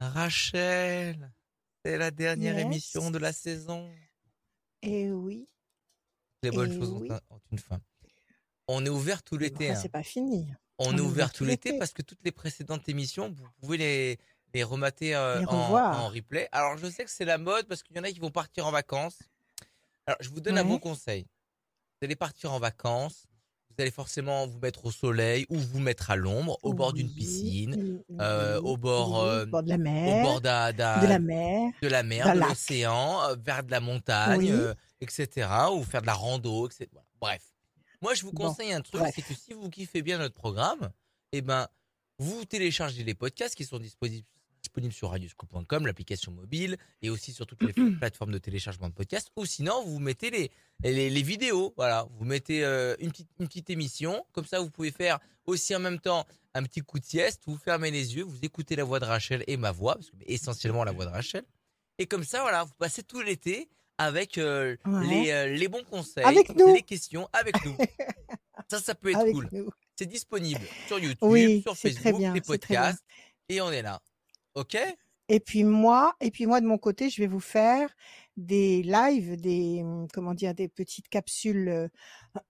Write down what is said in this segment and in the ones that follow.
Rachel, c'est la dernière Yes. émission de la saison. Et oui. Les bonnes Eh choses ont oui. un- ont une fin. On est ouvert tout l'été. Enfin, hein. c'est pas fini. On, on est est ouvert tout l'été parce que toutes les précédentes émissions, vous pouvez les, les remater euh, Les en, replay. Alors, je sais que c'est la mode parce qu'il y en a qui vont partir en vacances. Alors, je vous donne un bon conseil. Vous allez partir en vacances. Vous allez forcément vous mettre au soleil ou vous mettre à l'ombre, au bord d'une piscine, oui, euh, oui, au bord, oui, euh, au bord de la au mer, bord d'un- d'un- de la mer, de la mer, de l'océan, euh, vers de la montagne, euh, etc. Ou faire de la rando, etc. Bref. Moi, je vous Bon, conseille un truc, c'est que si vous kiffez bien notre programme, eh ben, vous téléchargez les podcasts qui sont disponibles, disponibles sur radioscoop.com, l'application mobile, et aussi sur toutes les plateformes de téléchargement de podcasts. Ou sinon, vous mettez les, les, les vidéos. Voilà, vous mettez euh, une, petite, une petite émission. Comme ça, vous pouvez faire aussi en même temps un petit coup de sieste. Vous fermez les yeux, vous écoutez la voix de Rachel et ma voix, parce que essentiellement la voix de Rachel. Et comme ça, voilà, vous passez tout l'été avec euh, Ouais. les, euh, les bons conseils, Avec nous. les questions avec nous. ça, ça peut être avec cool. C'est disponible sur YouTube, Oui, sur Facebook, bien, les podcasts, et on est là. Ok Et puis moi, et puis moi de mon côté, je vais vous faire des lives, des hum, comment dire, des petites capsules euh,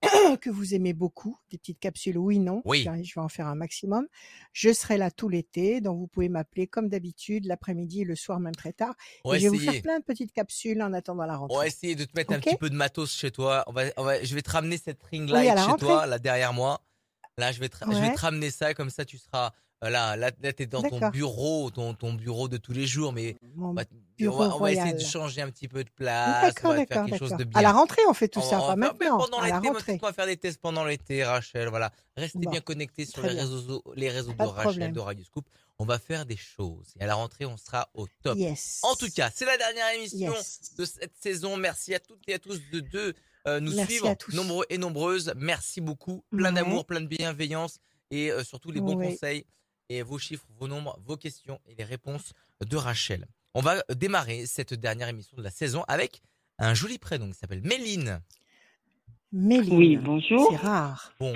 que vous aimez beaucoup, des petites capsules oui non. Oui. Je vais en faire un maximum. Je serai là tout l'été, donc vous pouvez m'appeler comme d'habitude l'après-midi le soir même très tard. On et je vais vous faire plein de petites capsules en attendant la On va rentrée. essayer de te mettre un petit peu de matos chez toi. On va, on va, je vais te ramener cette ring light chez rentrée. toi, là derrière moi. Là, je vais te, je vais te ramener ça, comme ça tu seras. Euh, Là, là, tu es dans ton bureau, ton, ton bureau de tous les jours, mais Mon on va, bureau on va, on va essayer de changer un petit peu de place, on va faire quelque chose de bien. À la rentrée, on fait tout On ça, pas maintenant, pendant l'été, on va faire des tests pendant l'été, Rachel. Voilà. Restez Bon, bien connectés sur les bien. réseaux, les réseaux de Pas de Rachel, problème. de Radio Scoop. On va faire des choses. Et à la rentrée, on sera au top. Yes. En tout cas, c'est la dernière émission Yes. de cette saison. Merci à toutes et à tous de, de euh, nous Merci suivre, nombreux et nombreuses. Merci beaucoup. Plein Ouais. d'amour, plein de bienveillance et euh, surtout les bons conseils et vos chiffres, vos nombres, vos questions et les réponses de Rachel. On va démarrer cette dernière émission de la saison avec un joli prénom qui s'appelle Méline. Méline. Oui, bonjour. C'est rare. Bon,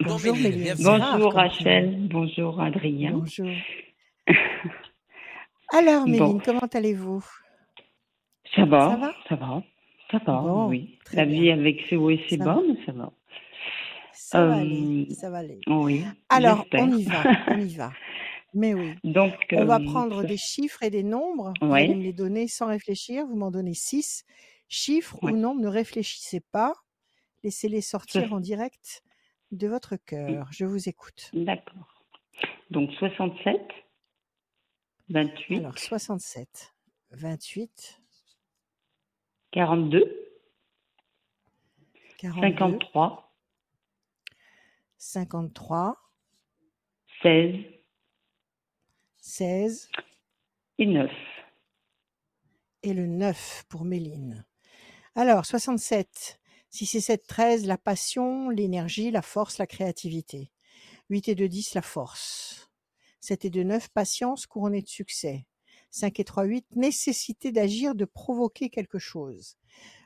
Bonjour, Méline, rare Bonjour Rachel, bonjour Adrien. Bonjour. Alors, Méline, Bon. comment allez-vous? Ça va, Ça va? ça va, ça va, Bon, oui. très La bien. vie avec ses hauts et ses bas, mais ça va. Ça va aller, ça va aller. Oui, Alors, on y va, on y va. Mais oui. Donc, On va prendre des chiffres et des nombres. Vous Ouais. allez me les donner sans réfléchir. Vous m'en donnez six. Chiffres ou nombres, ne réfléchissez pas. Laissez-les sortir en direct de votre cœur. Je vous écoute. D'accord. Donc 67, 28, Alors, 67, 28, 42, 42, 53, 53, 16 16 et 9. et le 9 pour Méline. Alors, 67, 6 et 7, 13, la passion, l'énergie, la force, la créativité. 8 et 2, 10, la force. 7 et 2, 9, patience couronnée de succès. 5 et 3, 8, nécessité d'agir, de provoquer quelque chose.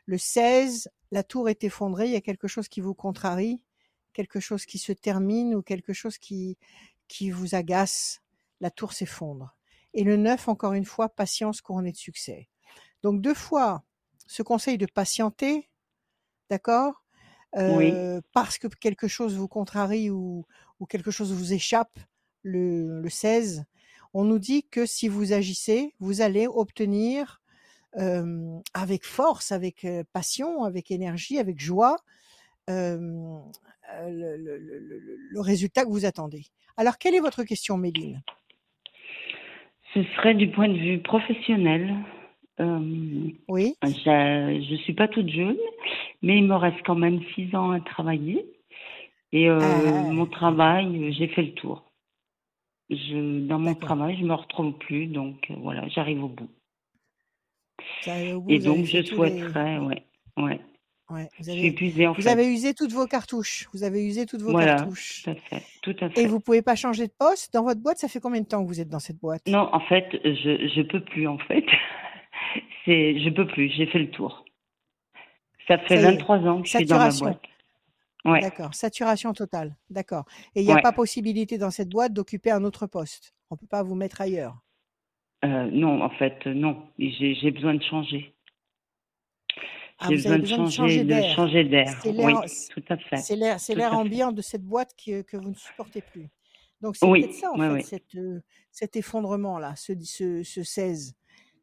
Le 16, la tour est effondrée, il y a quelque chose qui vous contrarie, quelque chose qui se termine ou quelque chose qui, qui vous agace. La tour s'effondre. Et le 9, encore une fois, patience couronnée de succès. Donc deux fois ce conseil de patienter, d'accord Oui. Euh, Parce que quelque chose vous contrarie ou, ou quelque chose vous échappe, le, le 16, on nous dit que si vous agissez, vous allez obtenir euh, avec force, avec euh, passion, avec énergie, avec joie, euh, le, le- le- le- le résultat que vous attendez. Alors, quelle est votre question, Méline? Ce serait du point de vue professionnel. Euh, Oui je ne suis pas toute jeune, mais il me reste quand même six ans à travailler. Et euh, Ah. mon travail, j'ai fait le tour. Je, dans mon travail, je me retrouve plus, donc voilà, j'arrive au bout. Vous Et donc, je tous les- souhaiterais, ouais, ouais. Ouais, vous avez, épuisée en vous fait. avez usé toutes vos cartouches. Vous avez usé toutes vos Voilà, cartouches. tout à fait, tout à Et vous pouvez pas changer de poste dans votre boîte? Ça fait combien de temps que vous êtes dans cette boîte? Non, en fait, je je peux plus en fait. C'est je peux plus, j'ai fait le tour. Ça fait Ça y est, 23 ans que je suis dans ma boîte. Ouais. D'accord, saturation totale. D'accord. Et il n'y a Ouais. pas possibilité dans cette boîte d'occuper un autre poste? On peut pas vous mettre ailleurs? Euh, non, en fait, non. J'ai besoin de changer. Ah, vous avez besoin de changer, de d'air. changer d'air. C'est Oui, l'air, tout à fait. c'est l'air, c'est l'air fait. ambiant de cette boîte que, que vous ne supportez plus. Donc c'est Oui, peut-être ça en oui, fait, cette, euh, cet effondrement-là, ce, ce, ce 16,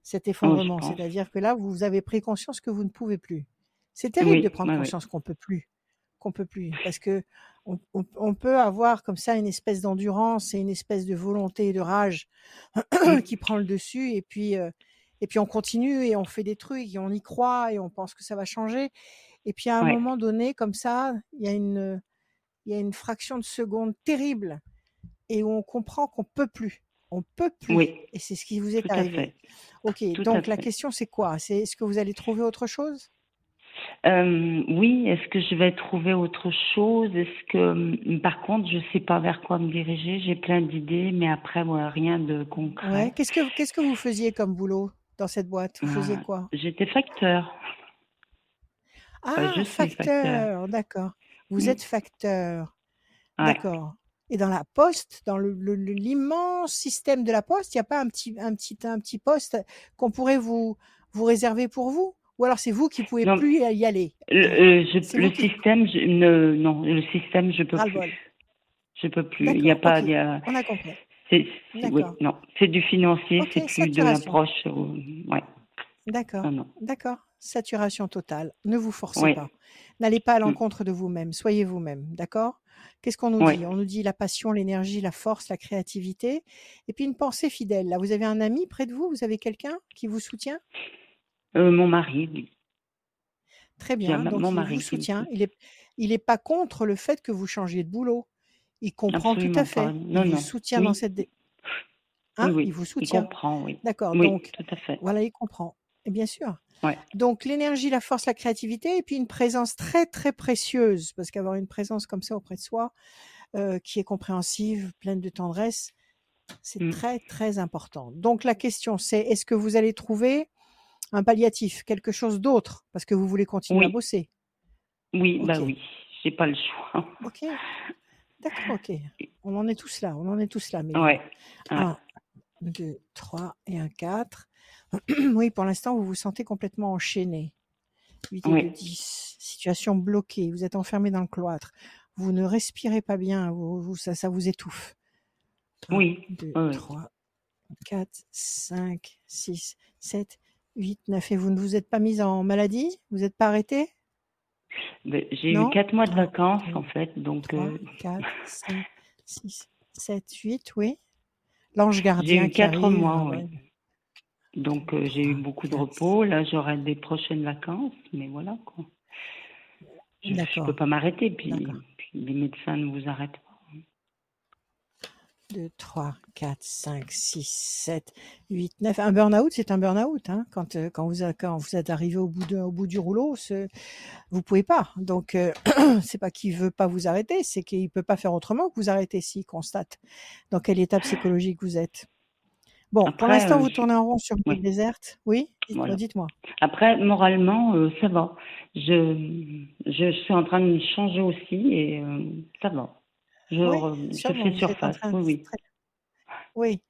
cet Oh, effondrement. C'est-à-dire que là, vous avez pris conscience que vous ne pouvez plus. C'est terrible de prendre conscience qu'on peut plus, qu'on peut plus, parce que on, on- on peut avoir comme ça une espèce d'endurance et une espèce de volonté et de rage qui prend le dessus, et puis euh, et puis on continue et on fait des trucs et on y croit et on pense que ça va changer. Et puis à un Ouais. moment donné, comme ça, il y a une il y a une fraction de seconde terrible et où on comprend qu'on peut plus. On peut plus. Oui, Et c'est ce qui vous est tout arrivé. Ok, Tout donc la question c'est quoi? C'est est-ce que vous allez trouver autre chose? Euh, oui, est-ce que je vais trouver autre chose? Est-ce que, par contre, je sais pas vers quoi me diriger. J'ai plein d'idées, mais après, rien de Ouais. concret. Qu'est-ce que qu'est-ce que vous faisiez comme boulot? Dans cette boîte Vous faisiez quoi? J'étais facteur. Ah, je facteur. facteur, d'accord. Vous Mm. êtes facteur, Ouais. d'accord. Et dans la poste, dans l'immense système de la poste, il n'y a pas un petit, un petit, un petit poste qu'on pourrait vous, vous réserver pour vous? Ou alors c'est vous qui pouvez Non, plus y aller? Le, euh, je- C'est le vous qui système, je, ne, non, le système, je peux plus. Je peux plus. Il y a pas, y a, on a compris. C'est, c'est- oui, D'accord. non, c'est du financier, c'est plus de l'approche. euh, ouais, D'accord, non. d'accord. Saturation totale. Ne vous forcez Oui. pas. N'allez pas à Mm. l'encontre de vous-même. Soyez vous-même. D'accord? Qu'est-ce qu'on nous Oui. dit? On nous dit la passion, l'énergie, la force, la créativité. Et puis une pensée fidèle. Là, vous avez un ami près de vous? Vous avez quelqu'un qui vous soutient? Euh, mon mari, oui. Très bien. Donc mon il vous mari me soutient. Il est, il est pas contre le fait que vous changiez de boulot. Il comprend tout à fait. pas. Il Non, vous soutient dans cette. dé- Hein? oui. Il vous Il soutient. comprend, oui. D'accord. Donc tout à fait. voilà, il comprend. Et bien sûr. Ouais. Donc l'énergie, la force, la créativité, et puis une présence très très précieuse, parce qu'avoir une présence comme ça auprès de soi, euh, qui est compréhensive, pleine de tendresse, c'est Mm. très très important. Donc la question c'est est-ce que vous allez trouver un palliatif, quelque chose d'autre, parce que vous voulez continuer à bosser? Oui, bah Ok, oui. J'ai pas le choix. ok, d'accord, ok. On en est tous là, on en est tous là, Méline. Ouais, ouais. 1, 2, 3 et un 4. oui, pour l'instant, vous vous sentez complètement enchaîné. 8 et 2, Oui, 10. Situation bloquée. Vous êtes enfermé dans le cloître. Vous ne respirez pas bien. Vous, vous- ça, ça vous étouffe. 1, oui, 2, oui, oui. 3, 4, 5, 6, 7, 8, 9. Et vous ne vous êtes pas mise en maladie? Vous n'êtes pas arrêté? J'ai eu Non? quatre mois de 1, vacances, en 2, fait, donc 3, euh, 4, 5, 6, 7, 8. Oui. L'ange j'ai gardien eu qui quatre arrive. mois, ah oui. Donc euh, j'ai eu 3, beaucoup de 4, repos. Là, j'aurai des prochaines vacances, mais voilà quoi. Je je peux pas m'arrêter, puis, puis les médecins ne vous arrêtent pas. 2, 3, 4, 5, 6, 7, 8, 9. Un burn-out, c'est un burn-out. Hein. Quand, euh, quand, vous, quand vous êtes arrivé au bout, de, au bout du rouleau, vous pouvez pas. Donc, euh, c'est pas qu'il veut pas vous arrêter, c'est qu'il peut pas faire autrement que vous arrêter s'il constate dans quelle état psychologique vous êtes. Bon, pour l'instant, euh, vous je- tournez en rond sur une oui, île déserte. Oui Dites-moi, voilà. dites-moi. Après, moralement, euh, ça va. Je, je suis en train de me changer aussi et ça va. Je, Oui, êtes en surface. Oui, oui. très- Oui,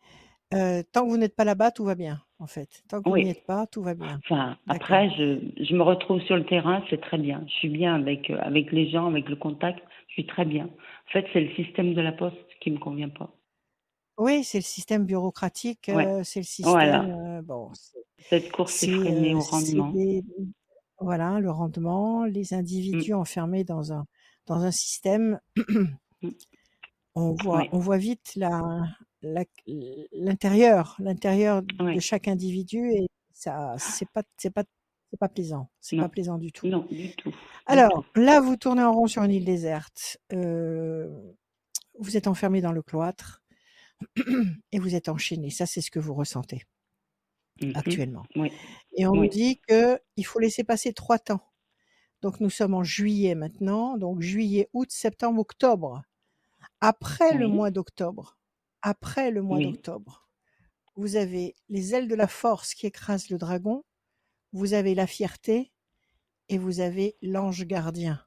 euh, tant que vous n'êtes pas là-bas, tout va bien, en fait. Tant que vous n'y êtes pas, tout va bien. Enfin, après, je, je me retrouve sur le terrain, c'est très bien. Je suis bien avec, euh, avec les gens, avec le contact, je suis très bien. En fait, c'est le système de la poste qui me convient pas. Oui, c'est le système bureaucratique, Ouais, euh, c'est le système, voilà. bon, Cette course effrénée au rendement. des, voilà, le rendement, les Mm, individus enfermés dans un, dans un système. Mm. On voit, Oui, on voit vite la, la- l'intérieur, l'intérieur de chaque individu et ça, c'est pas, c'est pas, c'est pas plaisant. C'est pas plaisant du tout. non, du tout, Alors, là, vous tournez en rond sur une île déserte. Euh, vous êtes enfermé dans le cloître et vous êtes enchaîné. Ça, c'est ce que vous ressentez Mhm. actuellement. Oui, Et on nous dit que il faut laisser passer trois temps. Donc, nous sommes en juillet maintenant. Donc, juillet, août, septembre, octobre. Après le mois d'octobre, après le mois oui, d'octobre, vous avez les ailes de la force qui écrasent le dragon. Vous avez la fierté et vous avez l'ange gardien.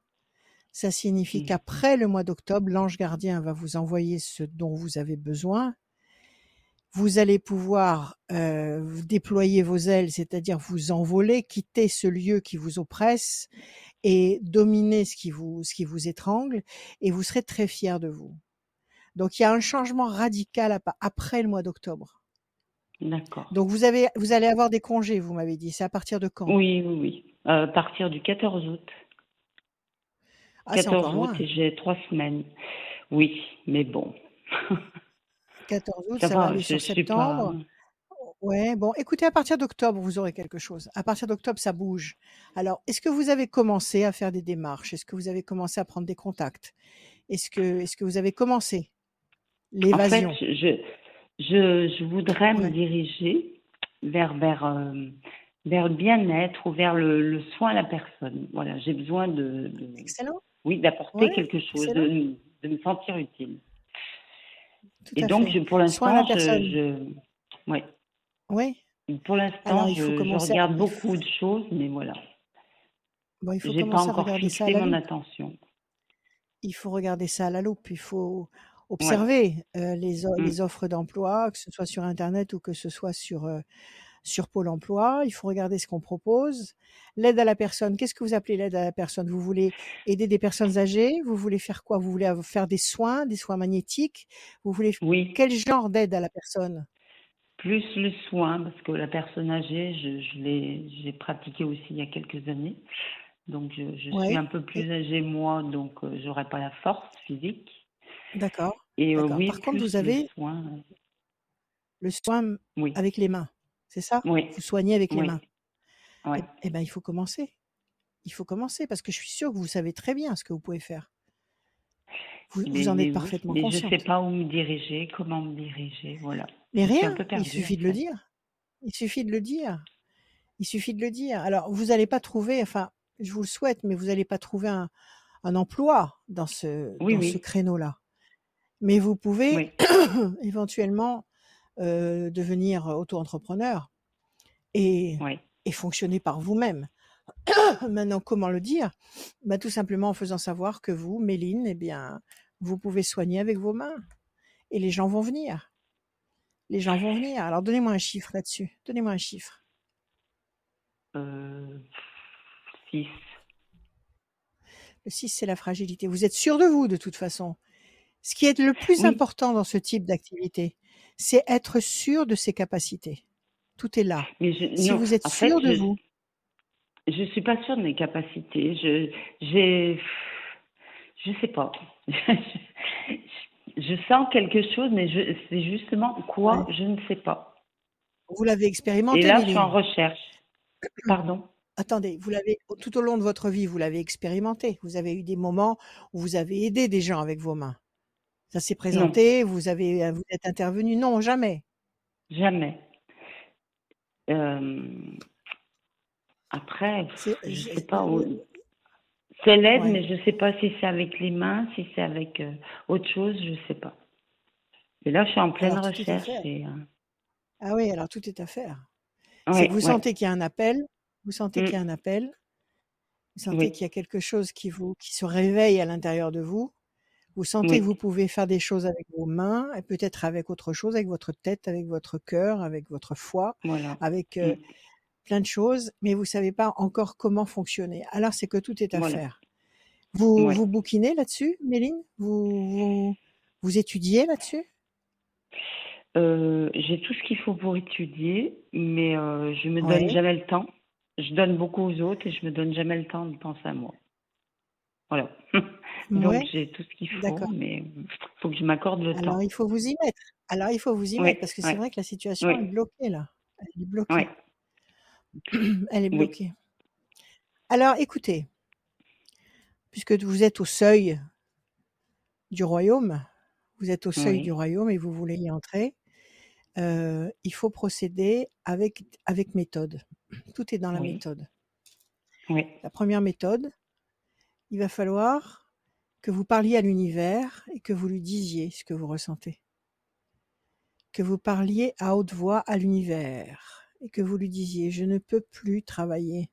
Ça signifie mm, qu'après le mois d'octobre, l'ange gardien va vous envoyer ce dont vous avez besoin vous allez pouvoir euh, déployer vos ailes, c'est-à-dire vous envoler, quitter ce lieu qui vous oppresse et dominer ce qui vous, ce qui vous étrangle, et vous serez très fier de vous. Donc il y a un changement radical après le mois d'octobre. D'accord. Donc vous avez, vous allez avoir des congés, vous m'avez dit. C'est à partir de quand? Oui, oui, oui. Euh, à partir du 14 août. Ah, 14 août, et j'ai trois semaines. Oui, mais bon. 14 août, ça, va, aller sur septembre. Ouais, bon, écoutez, à partir d'octobre, vous aurez quelque chose. À partir d'octobre, ça bouge. Alors, est-ce que vous avez commencé à faire des démarches? Est-ce que vous avez commencé à prendre des contacts? Est-ce que, est-ce que vous avez commencé? L'évasion En fait, je, je, je voudrais me diriger vers, vers, euh, vers le bien-être ou vers le, le, soin à la personne. Voilà, j'ai besoin de, Excellent. Oui, d'apporter quelque chose, de, de, me sentir utile. Et donc, je, pour l'instant, je, je, ouais. Oui. Pour l'instant, je, je, regarde beaucoup de choses, mais voilà. Bon, il faut pas encore fixé mon attention. Il faut regarder ça à la loupe. Il faut observer euh, les, mmh. les, offres d'emploi, que ce soit sur Internet ou que ce soit sur, euh, sur Pôle emploi. Il faut regarder ce qu'on propose. L'aide à la personne, qu'est-ce que vous appelez l'aide à la personne? Vous voulez aider des personnes âgées? Vous voulez faire quoi? Vous voulez faire des soins, des soins magnétiques? Vous voulez oui. quel genre d'aide à la personne? Plus le soin, parce que la personne âgée, je, je l'ai, j'ai pratiqué aussi il y a quelques années. Donc, je, je suis un peu plus âgée, moi, donc euh, j'aurais pas la force physique. D'accord. Et euh, oui, par contre, vous avez le soin, le soin oui. avec les mains, c'est ça? Oui. Vous soignez avec les Oui. mains. Ouais. Eh, eh ben, il faut commencer. Il faut commencer parce que je suis sûre que vous savez très bien ce que vous pouvez faire. Vous, Mais, vous en êtes oui, parfaitement mais je consciente. sais pas où me diriger, comment me diriger, voilà. Mais rien, il suffit de le dire. Il suffit de le dire. Il suffit de le dire. Alors, vous n'allez pas trouver, enfin, je vous le souhaite, mais vous n'allez pas trouver un, un emploi dans ce, Oui, dans ce oui, créneau-là. Mais vous pouvez oui, éventuellement euh, devenir auto-entrepreneur et fonctionner par vous-même. Maintenant, comment le dire? Bah, Tout simplement en faisant savoir que vous, Méline, eh bien, vous pouvez soigner avec vos mains. Et les gens vont venir. Les gens vont venir. Alors, donnez-moi un chiffre là-dessus. Donnez-moi un chiffre. Euh, six. Le 6, c'est la fragilité. Vous êtes sûr de vous, de toute façon. Ce qui est le plus Oui, important dans ce type d'activité, c'est être sûr de ses capacités. Tout est là. mais je, Si non, vous êtes fait, sûr de je, vous, je suis pas sûre de mes capacités. Je, j'ai, je sais pas. Je sens quelque chose, mais c'est justement quoi, ouais. je ne sais pas. vous l'avez Et expérimenté, là, je suis en recherche. Pardon? Attendez, vous l'avez tout au long de votre vie, vous l'avez expérimenté. Vous avez eu des moments où vous avez aidé des gens avec vos mains. Ça s'est Non, présenté, vous avez vous êtes intervenu. Non, jamais. jamais. Euh, après, je je- sais pas. où- C'est l'aide, ouais. mais je sais pas si c'est avec les mains, si c'est avec euh, autre chose, je sais pas. Et là, je suis en pleine Alors recherche et euh, Ah oui, alors tout est à faire. Ouais, vous ouais. sentez qu'il y a un appel, vous sentez qu'il y a Mm, un appel, vous sentez oui, qu'il y a quelque chose qui vous qui se réveille à l'intérieur de vous. Vous sentez que vous pouvez faire des choses avec vos mains et peut-être avec autre chose, avec votre tête, avec votre cœur, avec votre foi, voilà. avec euh, Mm, plein de choses, mais vous savez pas encore comment fonctionner. Alors c'est que tout est à voilà. faire. Vous Ouais. vous bouquinez là-dessus, Méline? Vous, vous vous étudiez là-dessus? Euh, j'ai tout ce qu'il faut pour étudier, mais euh, je me donne jamais le temps. Je donne beaucoup aux autres et je me donne jamais le temps de penser à moi. Voilà. Donc Ouais, j'ai tout ce qu'il faut, mais il faut que je m'accorde le Alors temps. il faut vous y mettre. Alors il faut vous y mettre parce que c'est vrai que la situation est bloquée là. Elle est bloquée. Elle est oui, bloquée. Alors écoutez, puisque vous êtes au seuil du royaume, vous êtes au seuil du royaume et vous voulez y entrer, euh, il faut procéder avec, avec méthode. Tout est dans la oui, méthode. oui, La première méthode, il va falloir que vous parliez à l'univers et que vous lui disiez ce que vous ressentez. Que vous parliez à haute voix à l'univers et que vous lui disiez je ne peux plus travailler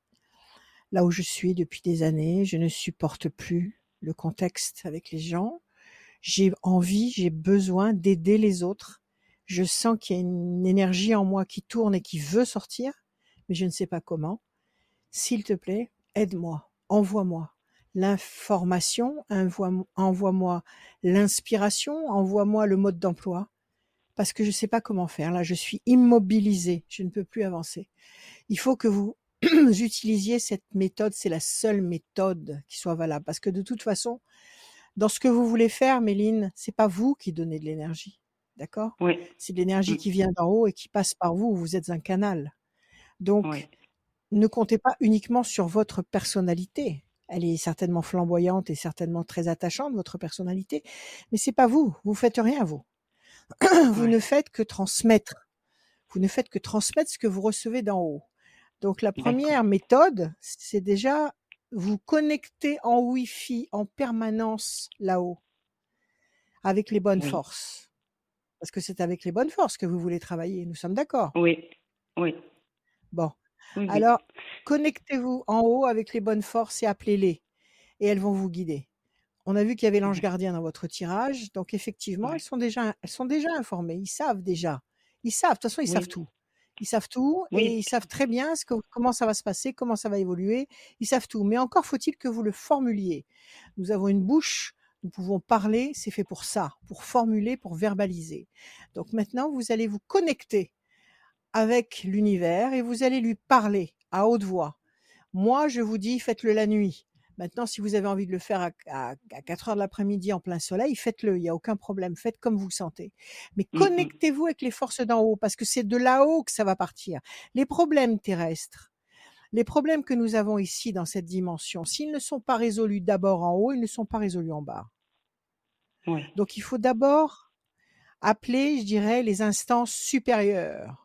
là où je suis depuis des années, je ne supporte plus le contexte avec les gens, j'ai envie, j'ai besoin d'aider les autres. Je sens qu'il y a une énergie en moi qui tourne et qui veut sortir, mais je ne sais pas comment. S'il te plaît, aide-moi, envoie-moi l'information, envoie-moi l'inspiration, envoie-moi le mode d'emploi, parce que je ne sais pas comment faire. Là, je suis immobilisée, je ne peux plus avancer. Il faut que vous utilisiez cette méthode, c'est la seule méthode qui soit valable, parce que de toute façon, dans ce que vous voulez faire, Méline, c'est pas vous qui donnez de l'énergie, d'accord? Oui. C'est de l'énergie mmh. qui vient d'en haut et qui passe par vous. Vous êtes un canal. Donc, ne comptez pas uniquement sur votre personnalité. Elle est certainement flamboyante et certainement très attachante, votre personnalité, mais c'est pas vous. Vous faites rien, vous. Vous ne faites que transmettre. Vous ne faites que transmettre ce que vous recevez d'en haut. Donc la première méthode, c'est déjà vous connecter en Wi-Fi en permanence là-haut, avec les bonnes forces. Parce que c'est avec les bonnes forces que vous voulez travailler, nous sommes d'accord Oui, oui. Bon. Alors, connectez-vous en haut avec les bonnes forces et appelez-les. Et elles vont vous guider. On a vu qu'il y avait l'ange gardien dans votre tirage. Donc, effectivement, elles, sont déjà, elles sont déjà informées. Ils savent déjà. Ils savent. De toute façon, ils savent tout. Ils savent tout et ils savent très bien ce que, comment ça va se passer, comment ça va évoluer. Ils savent tout. Mais encore faut-il que vous le formuliez. Nous avons une bouche, nous pouvons parler, c'est fait pour ça, pour formuler, pour verbaliser. Donc maintenant, vous allez vous connecter avec l'univers et vous allez lui parler à haute voix. Moi, je vous dis, faites-le la nuit. Maintenant, si vous avez envie de le faire à, 4 heures de l'après-midi en plein soleil, faites-le, il n'y a aucun problème, faites comme vous sentez. Mais mmh connectez-vous avec les forces d'en haut, parce que c'est de là-haut que ça va partir. Les problèmes terrestres, les problèmes que nous avons ici dans cette dimension, s'ils ne sont pas résolus d'abord en haut, ils ne sont pas résolus en bas. Donc il faut d'abord appeler, je dirais, les instances supérieures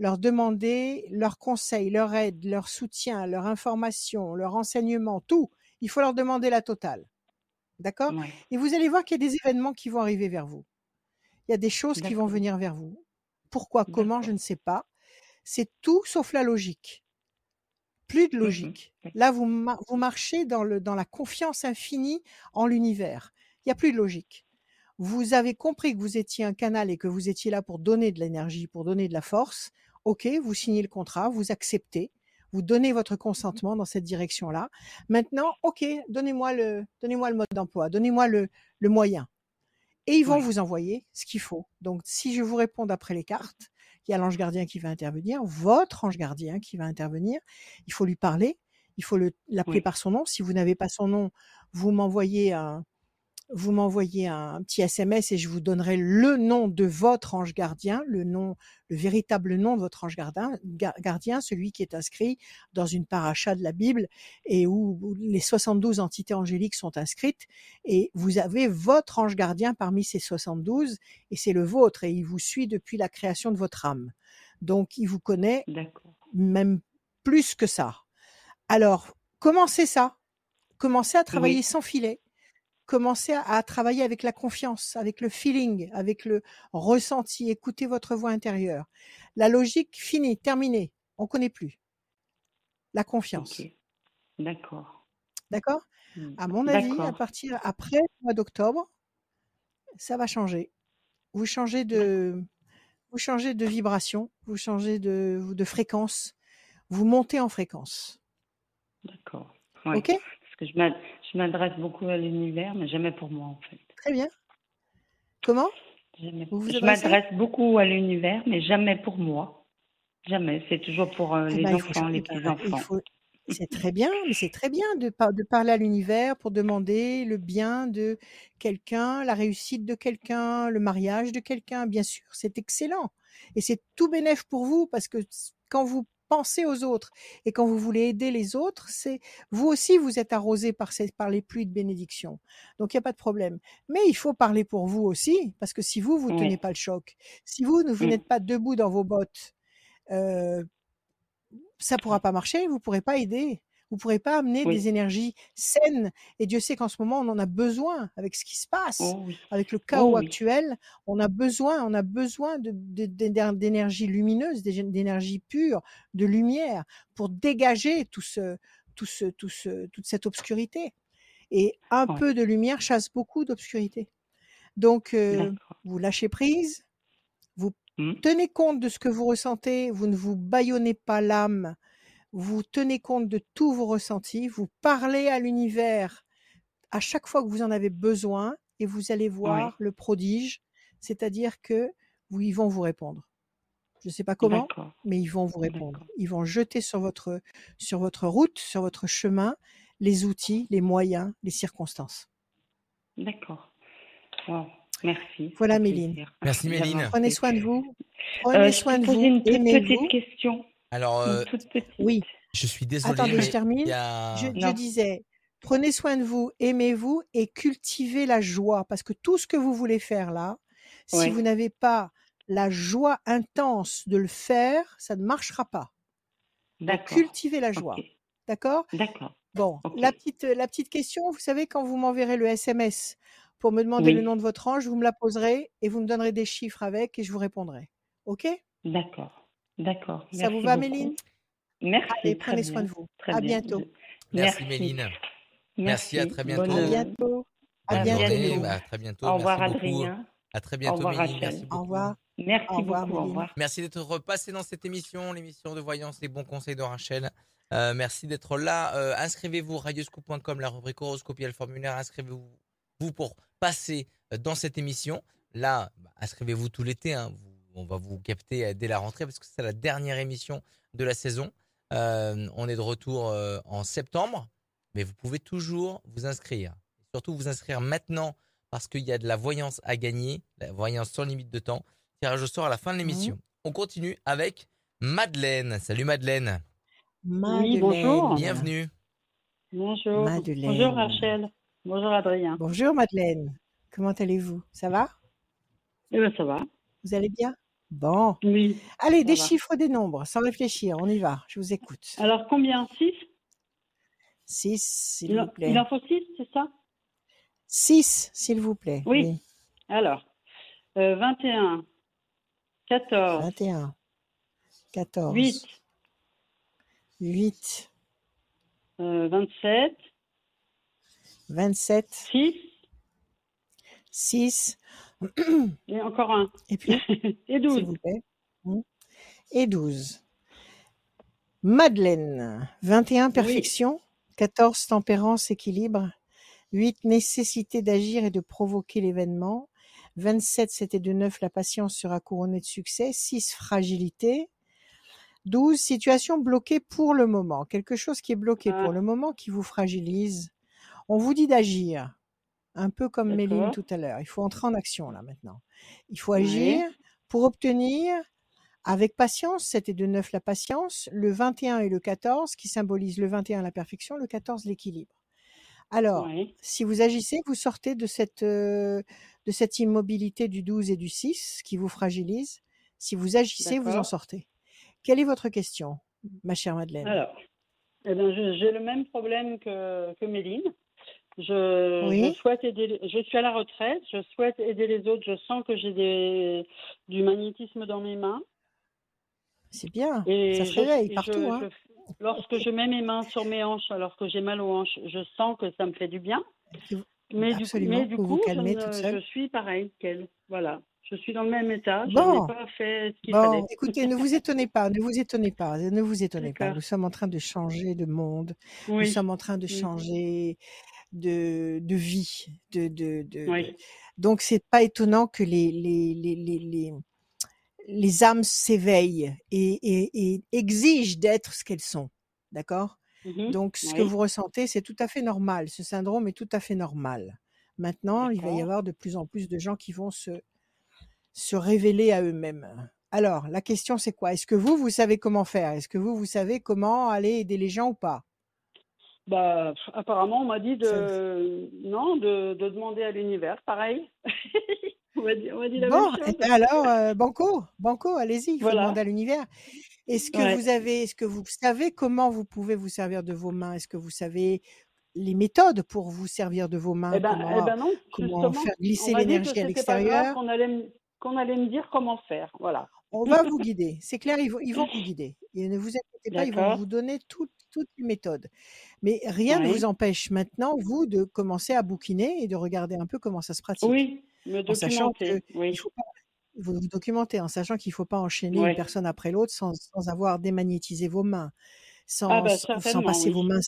leur demander leur conseil, leur aide, leur soutien, leur information, leur enseignement, tout. Il faut leur demander la totale. D'accord? Et vous allez voir qu'il y a des événements qui vont arriver vers vous. Il y a des choses qui vont venir vers vous. Pourquoi, comment, je ne sais pas. C'est tout sauf la logique. Plus de mmh logique. Là, vous, vous marchez dans, le, dans la confiance infinie en l'univers. Il n'y a plus de logique. Vous avez compris que vous étiez un canal et que vous étiez là pour donner de l'énergie, pour donner de la force. OK, vous signez le contrat, vous acceptez, vous donnez votre consentement dans cette direction-là. Maintenant, OK, donnez-moi le, donnez-moi le mode d'emploi, donnez-moi le, le moyen. Et ils vont vous envoyer ce qu'il faut. Donc, si je vous réponds d'après les cartes, il y a l'ange gardien qui va intervenir, votre ange gardien qui va intervenir. Il faut lui parler, il faut l'appeler par son nom. Si vous n'avez pas son nom, vous m'envoyez un, vous m'envoyez un petit SMS et je vous donnerai le nom de votre ange gardien, le nom, le véritable nom de votre ange gardien, gardien celui qui est inscrit dans une paracha de la Bible et où les 72 entités angéliques sont inscrites et vous avez votre ange gardien parmi ces 72 et c'est le vôtre et il vous suit depuis la création de votre âme. Donc il vous connaît même plus que ça. Alors, commencez ça? Commencez à travailler sans filet commencez à, travailler avec la confiance, avec le feeling, avec le ressenti. Écoutez votre voix intérieure. La logique, finie, terminée. On ne connaît plus. La confiance. D'accord. D'accord? Mmh. À mon avis, à partir après le mois d'octobre, ça va changer. Vous changez de, vous changez de vibration, vous changez de, de fréquence, vous montez en fréquence. D'accord. Ok? Que je m'adresse beaucoup à l'univers, mais jamais pour moi, en fait. Très bien. Comment? Je m'adresse beaucoup à l'univers, mais jamais pour moi. Jamais. C'est toujours pour euh, eh les ben, enfants, les petits-enfants. C'est très bien, mais c'est très bien de, de parler à l'univers pour demander le bien de quelqu'un, la réussite de quelqu'un, le mariage de quelqu'un. Bien sûr, c'est excellent. Et c'est tout bénéf pour vous parce que quand vous pensez aux autres. Et quand vous voulez aider les autres, c'est vous aussi, vous êtes arrosé par, ces, par les pluies de bénédiction. Donc, il n'y a pas de problème. Mais il faut parler pour vous aussi, parce que si vous, vous ne tenez pas le choc, si vous, vous mmh. n'êtes pas debout dans vos bottes, euh, ça ne pourra pas marcher, vous ne pourrez pas aider. Vous ne pourrez pas amener des énergies saines. Et Dieu sait qu'en ce moment, on en a besoin avec ce qui se passe, oh avec le oh chaos actuel. On a besoin, on a besoin d'énergie lumineuse, d'énergie pure, de lumière pour dégager tout ce, tout ce, tout ce, toute cette obscurité. Et un peu de lumière chasse beaucoup d'obscurité. Donc, euh, vous lâchez prise, vous Mmh. Tenez compte de ce que vous ressentez, vous ne vous bâillonnez pas l'âme, vous tenez compte de tous vos ressentis, vous parlez à l'univers à chaque fois que vous en avez besoin et vous allez voir le prodige, c'est-à-dire que vous, ils vont vous répondre. Je ne sais pas comment, mais ils vont vous répondre. Ils vont jeter sur votre, sur votre route, sur votre chemin, les outils, les moyens, les circonstances. D'accord. Merci. Voilà, Méline. Merci, Méline. Prenez soin de vous. Prenez euh, soin de vous. une petite question. Alors, euh, oui. Je suis désolé. Attendez, je termine. Je, disais, prenez soin de vous, aimez-vous et cultivez la joie. Parce que tout ce que vous voulez faire là, si vous n'avez pas la joie intense de le faire, ça ne marchera pas. Cultivez la joie. D'accord? D'accord. Bon, la, petite, la petite question, vous savez, quand vous m'enverrez le SMS pour me demander le nom de votre ange, vous me la poserez et vous me donnerez des chiffres avec et je vous répondrai. OK? D'accord. D'accord. Ça vous va, Méline? Merci. Allez, prenez soin de vous. à bientôt. Merci, Méline. Merci. à très bientôt. À bientôt. À bientôt. À très bientôt. Au revoir, Adrien. À très bientôt, Méline. Merci Au revoir. Merci beaucoup. Au revoir. Merci d'être repassé dans cette émission, l'émission de voyance, les bons conseils de Rachel. Euh, merci d'être là. Euh, inscrivez-vous radioscope.com, la rubrique horoscope et le formulaire. Inscrivez-vous vous pour passer euh, dans cette émission. Là, bah, inscrivez-vous tout l'été. Hein. On va vous capter euh, dès la rentrée parce que c'est la dernière émission de la saison. Euh, on est de retour en septembre, mais vous pouvez toujours vous inscrire. Surtout vous inscrire maintenant parce qu'il y a de la voyance à gagner, la voyance sans limite de temps. Tirage au sort à la fin de l'émission. Mmh. On continue avec Madeleine. Salut Madeleine. Madeleine. bonjour. Bienvenue. Bonjour. Madeleine. Bonjour Rachel. Bonjour Adrien. Bonjour Madeleine. Comment allez-vous? Ça va? Eh bien ça va. Vous allez bien? Bon. Oui. Allez, des chiffres, des nombres, sans réfléchir, on y va, je vous écoute. Alors combien? 6 6, s'il vous plaît. Il en faut 6, c'est ça? 6, s'il vous plaît. Oui. Alors, 21, 14. 21, 14. 8. 8. 27. 27. 6. 6. Et encore un. Et puis Et 12. Mmh. Et 12. Madeleine, 21 perfection, 14 tempérance, équilibre, 8 nécessité d'agir et de provoquer l'événement, 27 c'était de 9 la patience sera couronnée de succès, 6 fragilité, 12 situation bloquée pour le moment, quelque chose qui est bloqué pour ah. le moment qui vous fragilise, on vous dit d'agir, un peu comme Méline tout à l'heure. Il faut entrer en action là maintenant. Il faut agir pour obtenir avec patience, c'était de 9 la patience, le 21 et le 14 qui symbolisent le 21 la perfection, le 14 l'équilibre. Alors, si vous agissez, vous sortez de cette, euh, de cette immobilité du 12 et du 6 qui vous fragilise. Si vous agissez, vous en sortez. Quelle est votre question, ma chère Madeleine? Alors, eh ben, j'ai le même problème que, que Méline. Je, souhaite aider. Je suis à la retraite. Je souhaite aider les autres. Je sens que j'ai des, du magnétisme dans mes mains. C'est bien. Et ça se réveille partout. hein. lorsque je mets mes mains sur mes hanches, alors que j'ai mal aux hanches, je sens que ça me fait du bien. Mais du, mais du coup, je, je, suis pareil qu'elle. Voilà. Je suis dans le même état. Je n'ai pas fait ce qu'il bon, écoutez, ne vous étonnez pas, ne vous étonnez pas, ne vous étonnez pas. Nous sommes en train de changer de monde. Nous sommes en train de changer de, de vie. De, de, de, oui. Donc, c'est pas étonnant que les, les, les, les, les âmes s'éveillent et, et, et, exigent d'être ce qu'elles sont. D'accord? Mmh Donc, ce que vous ressentez, c'est tout à fait normal. Ce syndrome est tout à fait normal. Maintenant, il va y avoir de plus en plus de gens qui vont se, se révéler à eux-mêmes. Alors, la question, c'est quoi? Est-ce que vous, vous savez comment faire? Est-ce que vous, vous savez comment aller aider les gens ou pas? Bah, apparemment, on m'a dit de non, de, de demander à l'univers, pareil. on m'a dit, on dit la bon, même chose. Ben alors, euh, banco, banco, allez-y, il faut demander à l'univers. Est-ce que vous avez, est-ce que vous savez comment vous pouvez vous servir de vos mains? Est-ce que vous savez les méthodes pour vous servir de vos mains? Eh ben, comment, eh ben non, comment faire glisser l'énergie à l'extérieur? Qu'on allait, qu'on allait me dire comment faire, voilà. On va vous guider, c'est clair, ils vont, ils vont vous guider. Et ne vous inquiétez pas, ils vont vous donner toutes, toutes les méthodes. Mais rien ne vous empêche maintenant, vous, de commencer à bouquiner et de regarder un peu comment ça se pratique. Oui, me documenter, oui. vous vous documentez en sachant qu'il ne faut pas enchaîner une personne après l'autre sans, sans avoir démagnétisé vos mains, sans, ah bah, sans passer vos mains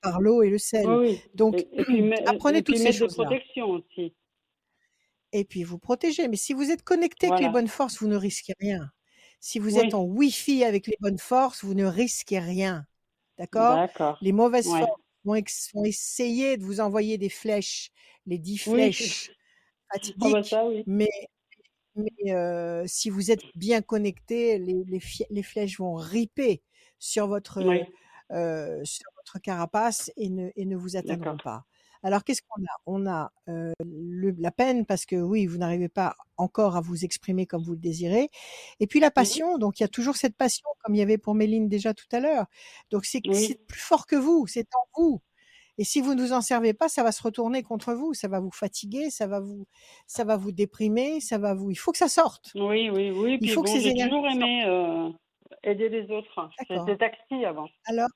par, l'eau et le sel. Donc, apprenez toutes ces choses-là. aussi. Et puis vous protégez. Mais si vous êtes connecté avec les bonnes forces, vous ne risquez rien. Si vous êtes en Wi-Fi avec les bonnes forces, vous ne risquez rien. D'accord? Les mauvaises forces vont, essayer de vous envoyer des flèches, les dix flèches ah bah. Mais, mais si vous êtes bien connecté, les, les, flèches vont riper sur votre, sur votre carapace et ne, et ne vous atteindront pas. Alors qu'est-ce qu'on a? On a la peine parce que oui, vous n'arrivez pas encore à vous exprimer comme vous le désirez. Et puis la passion, donc il y a toujours cette passion comme il y avait pour Méline déjà tout à l'heure. Donc c'est plus fort que vous, c'est en vous. Et si vous ne vous en servez pas, ça va se retourner contre vous, ça va vous fatiguer, ça va vous, ça va vous déprimer, ça va vous. Il faut que ça sorte. Oui, oui, oui. Il faut que ces j'ai toujours aimé aider les autres. J'étais taxi avant. Alors,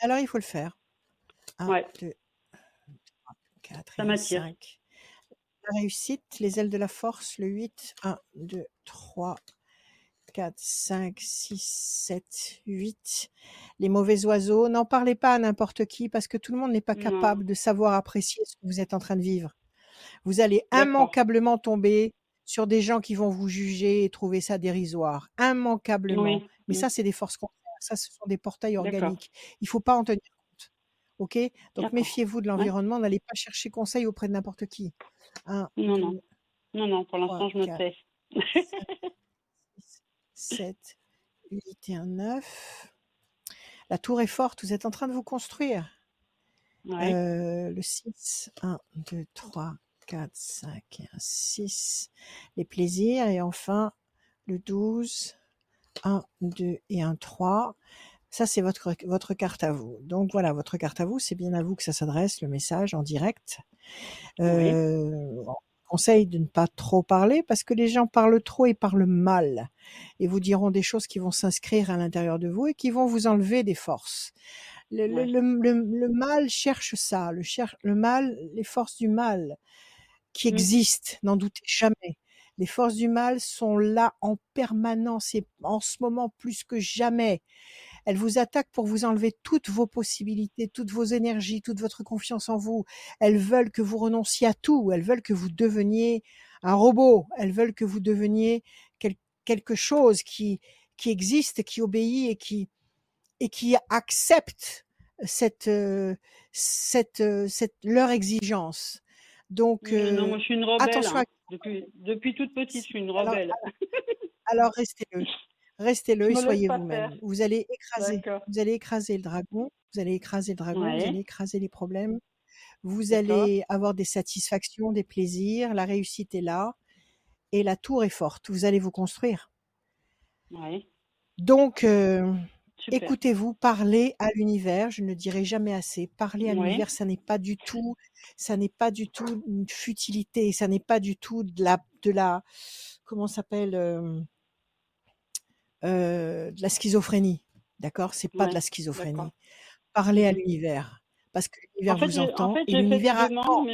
alors il faut le faire. ouais. 4 Ça 5. La réussite, les ailes de la force, le 8. 1, 2, 3, 4, 5, 6, 7, 8. Les mauvais oiseaux, n'en parlez pas à n'importe qui parce que tout le monde n'est pas capable de savoir apprécier ce que vous êtes en train de vivre. Vous allez immanquablement tomber sur des gens qui vont vous juger et trouver ça dérisoire. Immanquablement. Mais ça, c'est des forces contraires. Ça, ce sont des portails organiques. Il ne faut pas en tenir OK? Donc méfiez-vous de l'environnement, n'allez pas chercher conseil auprès de n'importe qui. non, non. Non, non, pour l'instant, je me tais. 7, 8 et 1, 9. La tour est forte, vous êtes en train de vous construire. Euh, le 6, 1, 2, 3, 4, 5 et 1, 6. Les plaisirs. Et enfin, le 12, 1, 2 et 1, 3. Ça, c'est votre, votre carte à vous. Donc voilà, votre carte à vous, c'est bien à vous que ça s'adresse, le message en direct. Euh, conseil de ne pas trop parler parce que les gens parlent trop et parlent mal et vous diront des choses qui vont s'inscrire à l'intérieur de vous et qui vont vous enlever des forces. Le, le, le, mal cherche ça, le, cher, le mal, les forces du mal qui mmh. existent, n'en doutez jamais. Les forces du mal sont là en permanence et en ce moment plus que jamais. Elles vous attaquent pour vous enlever toutes vos possibilités, toutes vos énergies, toute votre confiance en vous. Elles veulent que vous renonciez à tout. Elles veulent que vous deveniez un robot. Elles veulent que vous deveniez quelque chose qui, qui existe, qui obéit et qui, et qui accepte cette, euh, cette, euh, cette, leur exigence. Donc, non, moi je suis une rebelle. Attention hein. depuis, depuis toute petite, je suis une rebelle. Alors, alors restez-le. Restez-le et soyez vous-même. Vous allez écraser, vous allez écraser le dragon, vous allez écraser le dragon, vous allez écraser les problèmes. Vous allez avoir des satisfactions, des plaisirs, la réussite est là et la tour est forte. Vous allez vous construire. Donc, euh, écoutez-vous, parlez à l'univers. Je ne dirai jamais assez. Parler à l'univers, ça n'est pas du tout, ça n'est pas du tout une futilité. Ça n'est pas du tout de la, de la, comment s'appelle euh, euh, de la schizophrénie. D'accord? C'est pas de la schizophrénie. Parler à l'univers. Parce que l'univers vous entend et l'univers attend.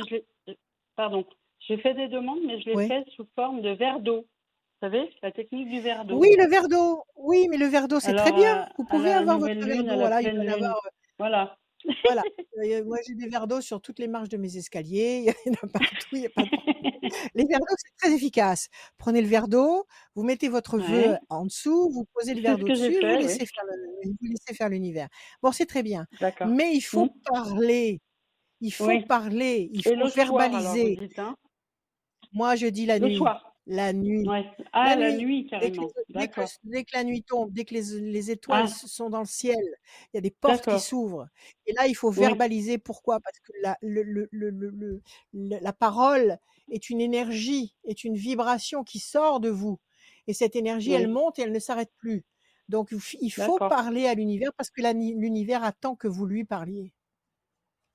Pardon. J'ai fait des demandes, mais je les fais sous forme de verre d'eau. Vous savez, la technique du verre d'eau. Oui, le verre d'eau. Oui, mais le verre d'eau, c'est très bien. Vous pouvez avoir votre verre d'eau. Voilà, euh, voilà. Voilà. Moi, j'ai des verres d'eau sur toutes les marches de mes escaliers. Il y en a partout. Il y a pas les verres d'eau, c'est très efficace. Prenez le verre d'eau, vous mettez votre vœu en dessous, vous posez le verre d'eau dessus, vous, laissez faire vous laissez faire l'univers. Bon, c'est très bien. Mais il faut mmh. parler. Il faut parler. Il faut verbaliser. Hein? Moi, je dis la nuit. La nuit. Ah, la, nuit, carrément. Dès que, dès, que, la nuit tombe, dès que les, étoiles ah. sont dans le ciel, il y a des portes qui s'ouvrent. Et là, il faut verbaliser pourquoi Parce que la, le, le, le, la parole est une énergie, est une vibration qui sort de vous. Et cette énergie, elle monte et elle ne s'arrête plus. Donc, il faut parler à l'univers parce que l'univers attend que vous lui parliez.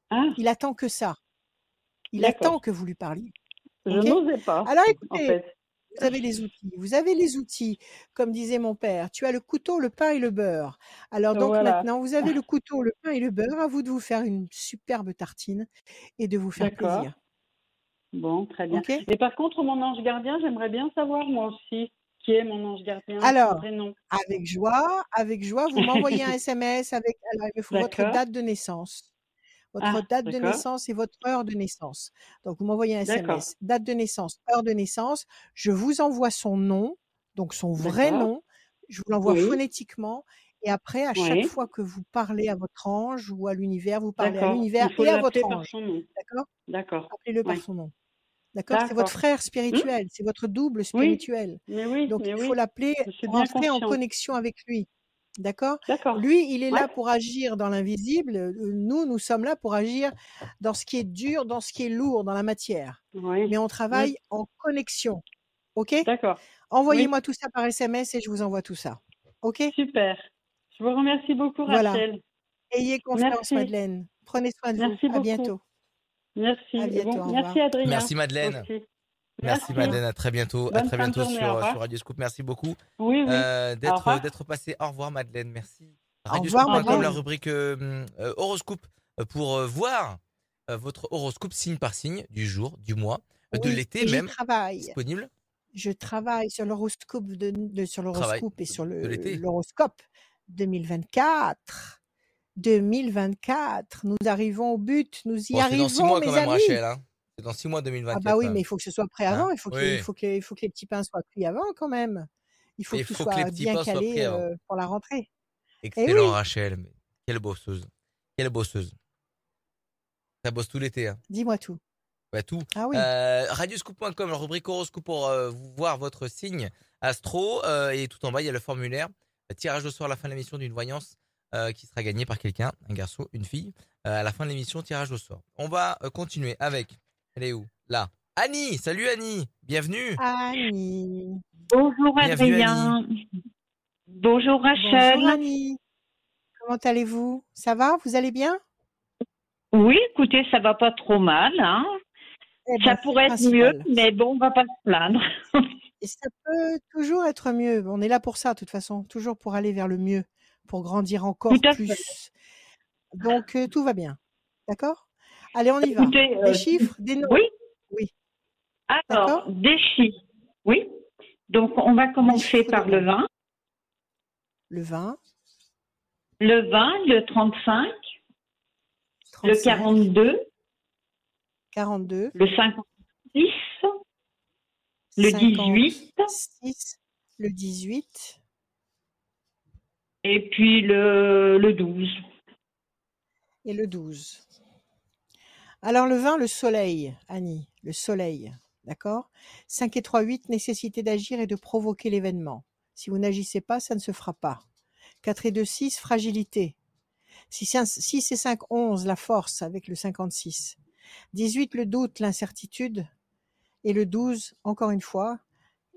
Ah. Il attend que ça. Il attend que vous lui parliez. Je n'osais pas. Alors écoutez, vous avez les outils. Vous avez les outils, comme disait mon père. Tu as le couteau, le pain et le beurre. Alors donc maintenant, vous avez le couteau, le pain et le beurre. À vous de vous faire une superbe tartine et de vous faire plaisir. Bon, très bien. Et par contre, mon ange gardien, j'aimerais bien savoir moi aussi qui est mon ange gardien. Alors, avec joie, avec joie, vous m'envoyez un SMS avec alors, il faut votre date de naissance. Votre ah, date de naissance et votre heure de naissance. Donc, vous m'envoyez un SMS, date de naissance, heure de naissance. Je vous envoie son nom, donc son vrai nom. Je vous l'envoie phonétiquement. Et après, à chaque fois que vous parlez à votre ange ou à l'univers, vous parlez à l'univers et à votre ange. D'accord? D'accord. Appelez-le par son nom. D'accord? C'est votre frère mmh. spirituel, c'est votre double spirituel. Donc il faut l'appeler pour entrer en connexion avec lui. D'accord? Lui, il est là pour agir dans l'invisible. Nous, nous sommes là pour agir dans ce qui est dur, dans ce qui est lourd, dans la matière. Mais on travaille en connexion. OK? D'accord. Envoyez-moi tout ça par SMS et je vous envoie tout ça. OK? Super. Je vous remercie beaucoup, Rachel. Voilà. Ayez confiance, Madeleine. Prenez soin de Merci vous. À bientôt. Merci. merci Adrien. Merci Madeleine. Merci. Madeleine, à très bientôt. à très bientôt sur, sur, Radio Scoop. Merci beaucoup oui, oui. Euh, d'être passé. Au revoir Madeleine, merci. Radio Scoop, comme la rubrique euh, euh, horoscope pour voir votre horoscope signe par signe du jour, du mois, de l'été même. Travaille. Disponible. Je travaille sur l'horoscope de, sur l'horoscope et sur l'horoscope 2024. 2024. Nous arrivons au but, nous y arrivons. C'est dans six mois quand même, Rachel. Hein. C'est dans six mois 2024. Ah bah oui, mais il faut que ce soit prêt avant. Hein? il, faut que, il, faut que, il faut que les petits pains soient cuits avant quand même. Il faut que tout soit bien calé euh, pour la rentrée. Eh Excellent, Rachel. Quelle bosseuse. Quelle bosseuse. Ça bosse tout l'été. Hein. Dis-moi tout. Bah, tout. Ah oui. Euh, radioscoop.com, la rubrique horoscope pour euh, voir votre signe astro. Euh, et tout en bas, il y a le formulaire. Tirage au soir à la fin de l'émission d'une voyance qui sera gagné par quelqu'un, un garçon, une fille. À la fin de l'émission, tirage au sort. On va continuer avec, elle est où? Là. Annie, salut Annie, bienvenue. Annie. Bonjour Adrien. Bonjour Rachel. Bonjour Annie. Comment allez-vous? Ça va? Vous allez bien? Oui, écoutez, ça va pas trop mal. Hein. Eh ben, ça pourrait être mieux, mais bon, on va pas se plaindre. Et ça peut toujours être mieux. On est là pour ça, de toute façon, toujours pour aller vers le mieux pour grandir encore plus. Donc tout va bien. D'accord? Allez, on y va. des chiffres, des noms. Oui. Oui. Alors, des chiffres. Oui. Donc, on va commencer par le 20. Le 20. Le 20, le 35. Le 42. 42. Le 56. Le 18. le 18 et puis le, le 12. Et le 12. Alors le 20, le soleil, Annie, le soleil, d'accord? 5 et 3, 8, nécessité d'agir et de provoquer l'événement. Si vous n'agissez pas, ça ne se fera pas. 4 et 2, 6, fragilité. 6 et 5, 11, la force avec le 56. 18, le doute, l'incertitude. Et le 12, encore une fois,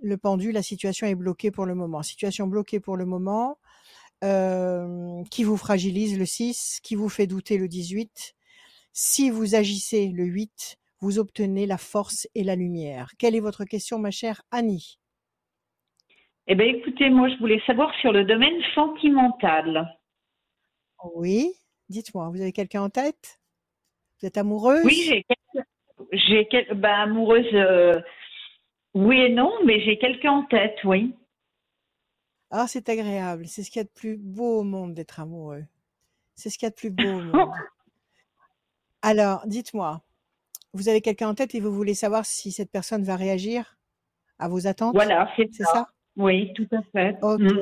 le pendu, la situation est bloquée pour le moment. Situation bloquée pour le moment, euh, qui vous fragilise le 6, qui vous fait douter le 18. Si vous agissez le 8, vous obtenez la force et la lumière. Quelle est votre question, ma chère Annie? Eh bien, écoutez, moi, je voulais savoir sur le domaine sentimental. Oui, dites-moi, vous avez quelqu'un en tête? Vous êtes amoureuse? Oui, j'ai quelqu'un. Ben, amoureuse, euh, oui et non, mais j'ai quelqu'un en tête, oui. Ah, c'est agréable. C'est ce qu'il y a de plus beau au monde d'être amoureux. C'est ce qu'il y a de plus beau au monde. Alors, dites-moi, vous avez quelqu'un en tête et vous voulez savoir si cette personne va réagir à vos attentes Voilà, c'est ça? Oui, tout à fait. Ok. Mm.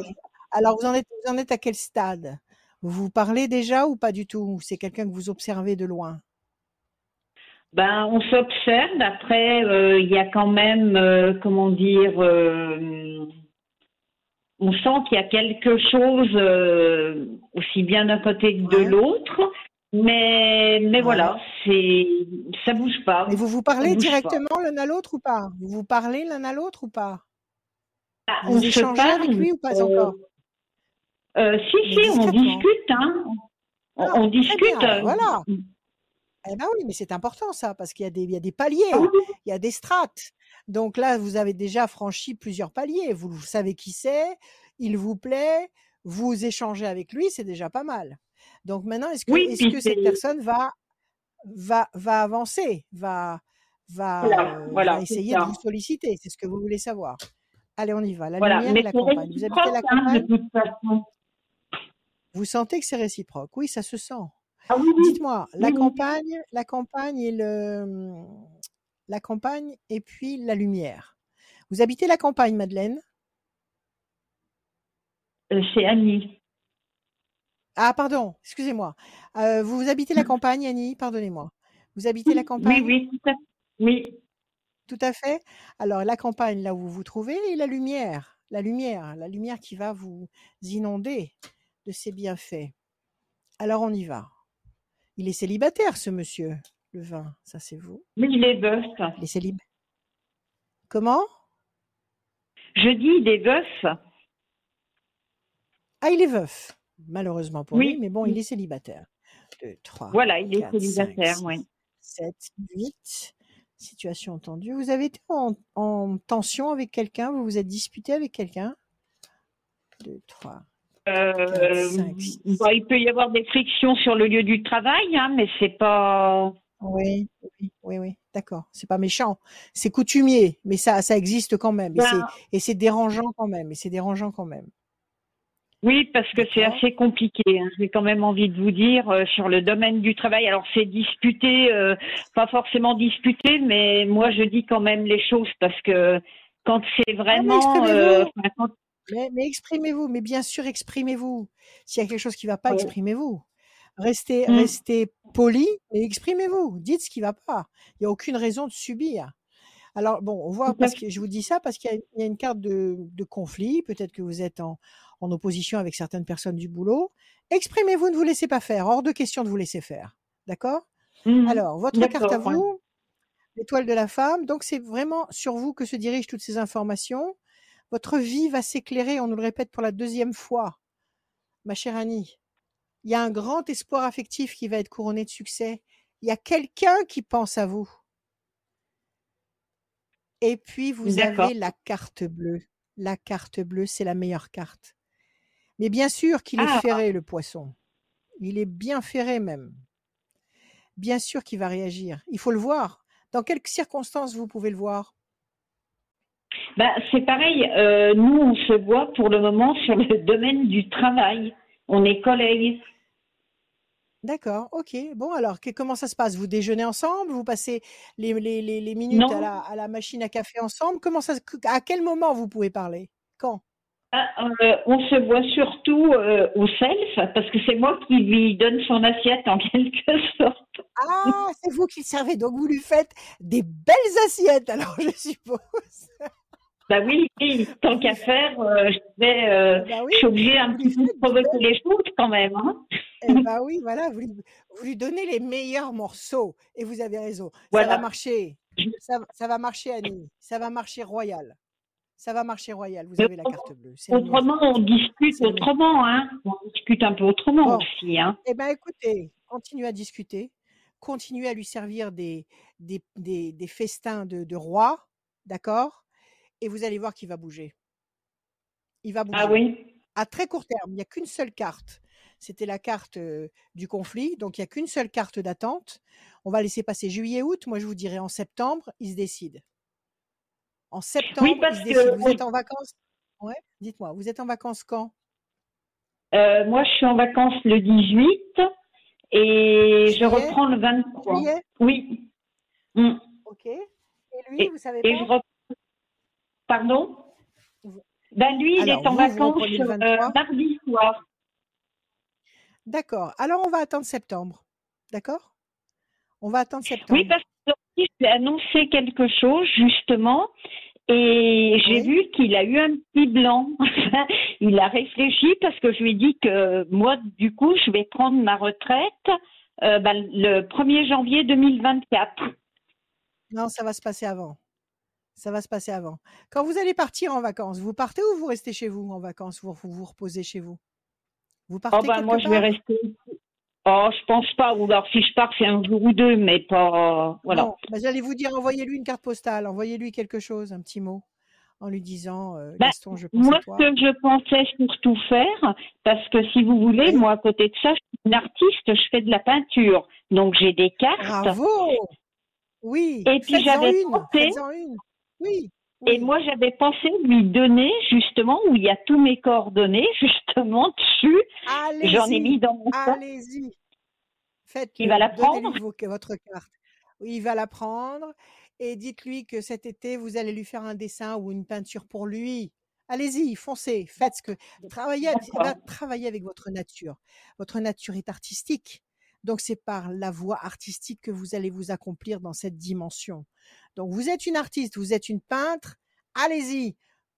Alors, vous en, êtes, vous en êtes à quel stade? Vous vous parlez déjà ou pas du tout? C'est quelqu'un que vous observez de loin? Ben, on s'observe. Après, euh, il y a quand même, euh, comment dire, euh, on sent qu'il y a quelque chose aussi bien d'un côté que de l'autre. Mais, mais voilà, c'est ça bouge pas. Et vous vous parlez directement l'un à l'autre ou pas? Vous vous parlez l'un à l'autre ou pas? Ah, On Vous échangez avec lui ou pas euh, encore? euh, Si, si, on discute. Hein. on, ah, discute. voilà. Eh ben oui, mais c'est important ça, parce qu'il y, a des, il y a des paliers, ah il y a des strates. Donc là, vous avez déjà franchi plusieurs paliers. Vous, savez qui c'est, il vous plaît, vous échangez avec lui, c'est déjà pas mal. Donc maintenant, est-ce que, est-ce que cette personne va, va, va avancer, va, va, essayer de vous solliciter? C'est ce que vous voulez savoir. Allez, on y va. La lumière et la campagne. Vous habitez la hein, campagne? Vous sentez que c'est réciproque? Oui, ça se sent. Ah Dites-moi, la campagne, la campagne et le, la campagne et puis la lumière. Vous habitez la campagne, Madeleine? Euh, C'est Annie. Ah, pardon, excusez-moi. Euh, vous, habitez la campagne, Annie? Pardonnez-moi. Vous habitez la campagne? Oui, oui, tout à, oui. Tout à fait. Alors, la campagne, là où vous vous trouvez, et la lumière. La lumière, la lumière qui va vous inonder de ses bienfaits. Alors, on y va. Il est célibataire, ce monsieur, le vin. Ça, c'est vous? Mais il est veuf. Il est célibataire. Comment? Je dis, il est veuf. Ah, il est veuf malheureusement pour lui, mais bon, il est célibataire. 2, 3, voilà, il est célibataire, oui. 7, 8. Situation tendue. Vous avez été en, tension avec quelqu'un? Vous vous êtes disputé avec quelqu'un? 2, 3. Euh, bah, il peut y avoir des frictions sur le lieu du travail, hein, mais c'est pas. Oui, oui, oui, oui. d'accord. C'est pas méchant. C'est coutumier, mais ça, ça existe quand même. Ben et c'est dérangeant quand même. Et c'est dérangeant quand même. Oui, parce que c'est assez compliqué. Hein. J'ai quand même envie de vous dire euh, sur le domaine du travail. Alors c'est disputé, euh, pas forcément disputé, mais moi je dis quand même les choses parce que quand c'est ah, vraiment. Euh, mais, exprimez-vous, mais bien sûr exprimez-vous. S'il y a quelque chose qui ne va pas, exprimez-vous. Restez, mmh. restez poli et exprimez-vous. Dites ce qui ne va pas. Il n'y a aucune raison de subir. Alors bon, on voit parce que je vous dis ça parce qu'il y, a une carte de, de conflit. Peut-être que vous êtes en, en opposition avec certaines personnes du boulot. Exprimez-vous, ne vous laissez pas faire. Hors de question de vous laisser faire. D'accord? Mmh Alors, votre carte à vous, l'étoile de la femme. Donc, c'est vraiment sur vous que se dirigent toutes ces informations. Votre vie va s'éclairer, on nous le répète pour la deuxième fois. Ma chère Annie, il y a un grand espoir affectif qui va être couronné de succès. Il y a quelqu'un qui pense à vous. Et puis, vous avez la carte bleue. La carte bleue, c'est la meilleure carte. Mais bien sûr qu'il est ah! ferré, le poisson. Il est bien ferré même. Bien sûr qu'il va réagir. Il faut le voir. Dans quelles circonstances vous pouvez le voir? Bah, C'est pareil. Euh, nous, on se voit pour le moment sur le domaine du travail. On est collègues. D'accord, ok. Bon, alors, comment ça se passe? Vous déjeunez ensemble? Vous passez les, les, minutes à la, à la, machine à café ensemble? Comment ça, À quel moment vous pouvez parler? Quand? ah, euh, on se voit surtout euh, au self parce que c'est moi qui lui donne son assiette en quelque sorte. Ah, c'est vous qui le servez, donc vous lui faites des belles assiettes alors je suppose. Bah oui, tant qu'à faire, euh, je, vais, bah suis obligée un petit peu de provoquer les choses quand même. Hein. Eh bah oui, voilà, vous lui, donnez les meilleurs morceaux et vous avez raison. Ça va marcher. Ça, ça va marcher, Annie. Ça va marcher royal ça va marcher royal. Vous avez la carte bleue. Autrement, on discute autrement, hein. On discute un peu autrement aussi, hein. Eh bien, écoutez, continuez à discuter. Continuez à lui servir des, des, des, festins de, de roi, d'accord? Et vous allez voir qu'il va bouger. Il va ah bouger. Ah oui À très court terme, il n'y a qu'une seule carte. C'était la carte du conflit, donc il n'y a qu'une seule carte d'attente. On va laisser passer juillet-août. Moi, je vous dirai en septembre, il se décide. En septembre, oui, parce que, vous êtes en vacances? Ouais, dites-moi, vous êtes en vacances quand? Euh, Moi, je suis en vacances le 18 et je reprends le 23. Oui. Mm. Ok. Et lui, vous savez pas? Pardon? Ben, Lui, il est en vacances euh, mardi soir. D'accord. Alors, on va attendre septembre. D'accord? On va attendre septembre. Oui, parce j'ai annoncé quelque chose justement et j'ai vu qu'il a eu un petit blanc. il a réfléchi parce que je lui ai dit que moi, du coup, je vais prendre ma retraite euh, ben, le 1er janvier 2024. Non, ça va se passer avant. Ça va se passer avant. Quand vous allez partir en vacances, vous partez ou vous restez chez vous en vacances Vous vous, reposez chez vous? Vous partez oh ben, Moi, je vais rester Oh, je pense pas. Ou alors, si je pars, c'est un jour ou deux, mais pas. Voilà. Bah, j'allais vous dire, envoyez-lui une carte postale, envoyez-lui quelque chose, un petit mot, en lui disant, euh, bah, Gaston, je pense Moi, ce que je pensais surtout faire, parce que si vous voulez, moi, à côté de ça, je suis une artiste, je fais de la peinture. Donc, j'ai des cartes. Bravo Oui. Et puis j'avais pensé. Une. Oui. Et moi, j'avais pensé lui donner, justement, où il y a tous mes coordonnées, justement, dessus. J'en ai mis dans mon Allez-y. Faites Il va la prendre? votre carte. Il va la prendre. Et dites-lui que cet été, vous allez lui faire un dessin ou une peinture pour lui. Allez-y, foncez, faites ce que. Travaillez, travaillez avec votre nature. Votre nature est artistique. Donc, c'est par la voie artistique que vous allez vous accomplir dans cette dimension. Donc, vous êtes une artiste, vous êtes une peintre, allez-y,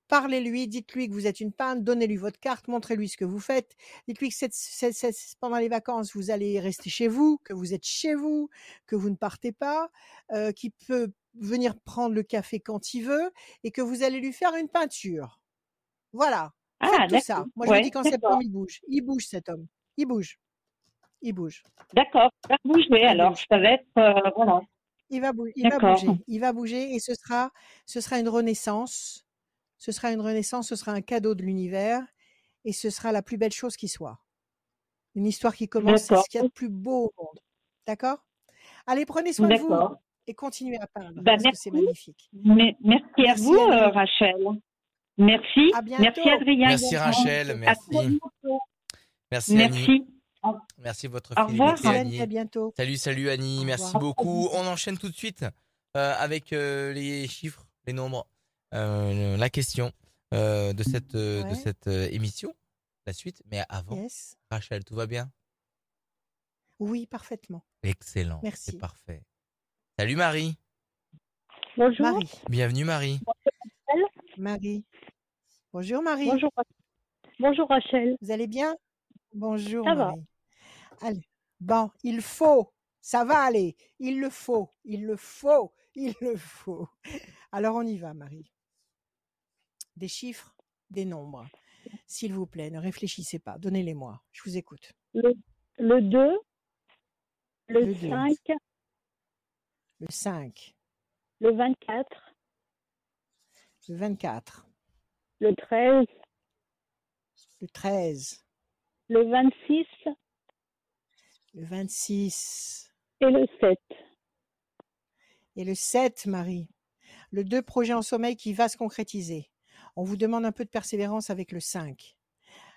parlez-lui, dites-lui que vous êtes une peintre, donnez-lui votre carte, montrez-lui ce que vous faites, dites-lui que pendant les vacances, vous allez rester chez vous, que vous êtes chez vous, que vous ne partez pas, euh, qu'il peut venir prendre le café quand il veut et que vous allez lui faire une peinture. Voilà. Ah, tout ça. Moi, je me dis qu'en septembre, il bouge. Il bouge, cet homme. Il bouge. Il bouge. D'accord. Il va bouger. alors, ça va être. Euh, voilà. Il va, il va bouger. Il va bouger et ce sera, ce sera une renaissance. Ce sera une renaissance. Ce sera un cadeau de l'univers et ce sera la plus belle chose qui soit. Une histoire qui commence. C'est ce qu'il y a de plus beau au monde. D'accord? Allez, prenez soin de vous et continuez à parler. Bah, parce c'est magnifique. merci, à vous, euh, Rachel. Merci. Merci Adrien. Merci Rachel. Merci. Merci. Merci. Merci votre fidélité, Annie. À bientôt. Salut, salut Annie. Merci beaucoup. On enchaîne tout de suite euh, avec euh, les chiffres, les nombres, euh, la question de cette de cette émission, la suite. Mais avant, Rachel, tout va bien? Oui, parfaitement. Excellent. Merci. C'est parfait. Salut Marie. Bonjour. Marie. Bienvenue Marie. Marie. Bonjour Marie. Bonjour. Bonjour Rachel. Vous allez bien? Bonjour Marie. Allez. Bon, il faut. Ça va aller. Il le faut. Il le faut. Il le faut. Alors on y va Marie. Des chiffres, des nombres. S'il vous plaît, ne réfléchissez pas. Donnez-les-moi. Je vous écoute. Le, 2, le, 5, le 5, le 24, le 24, le 13, le 13, le 26, le 26 et le 7. Et le 7, Marie. Le 2 projet en sommeil qui va se concrétiser. On vous demande un peu de persévérance avec le 5.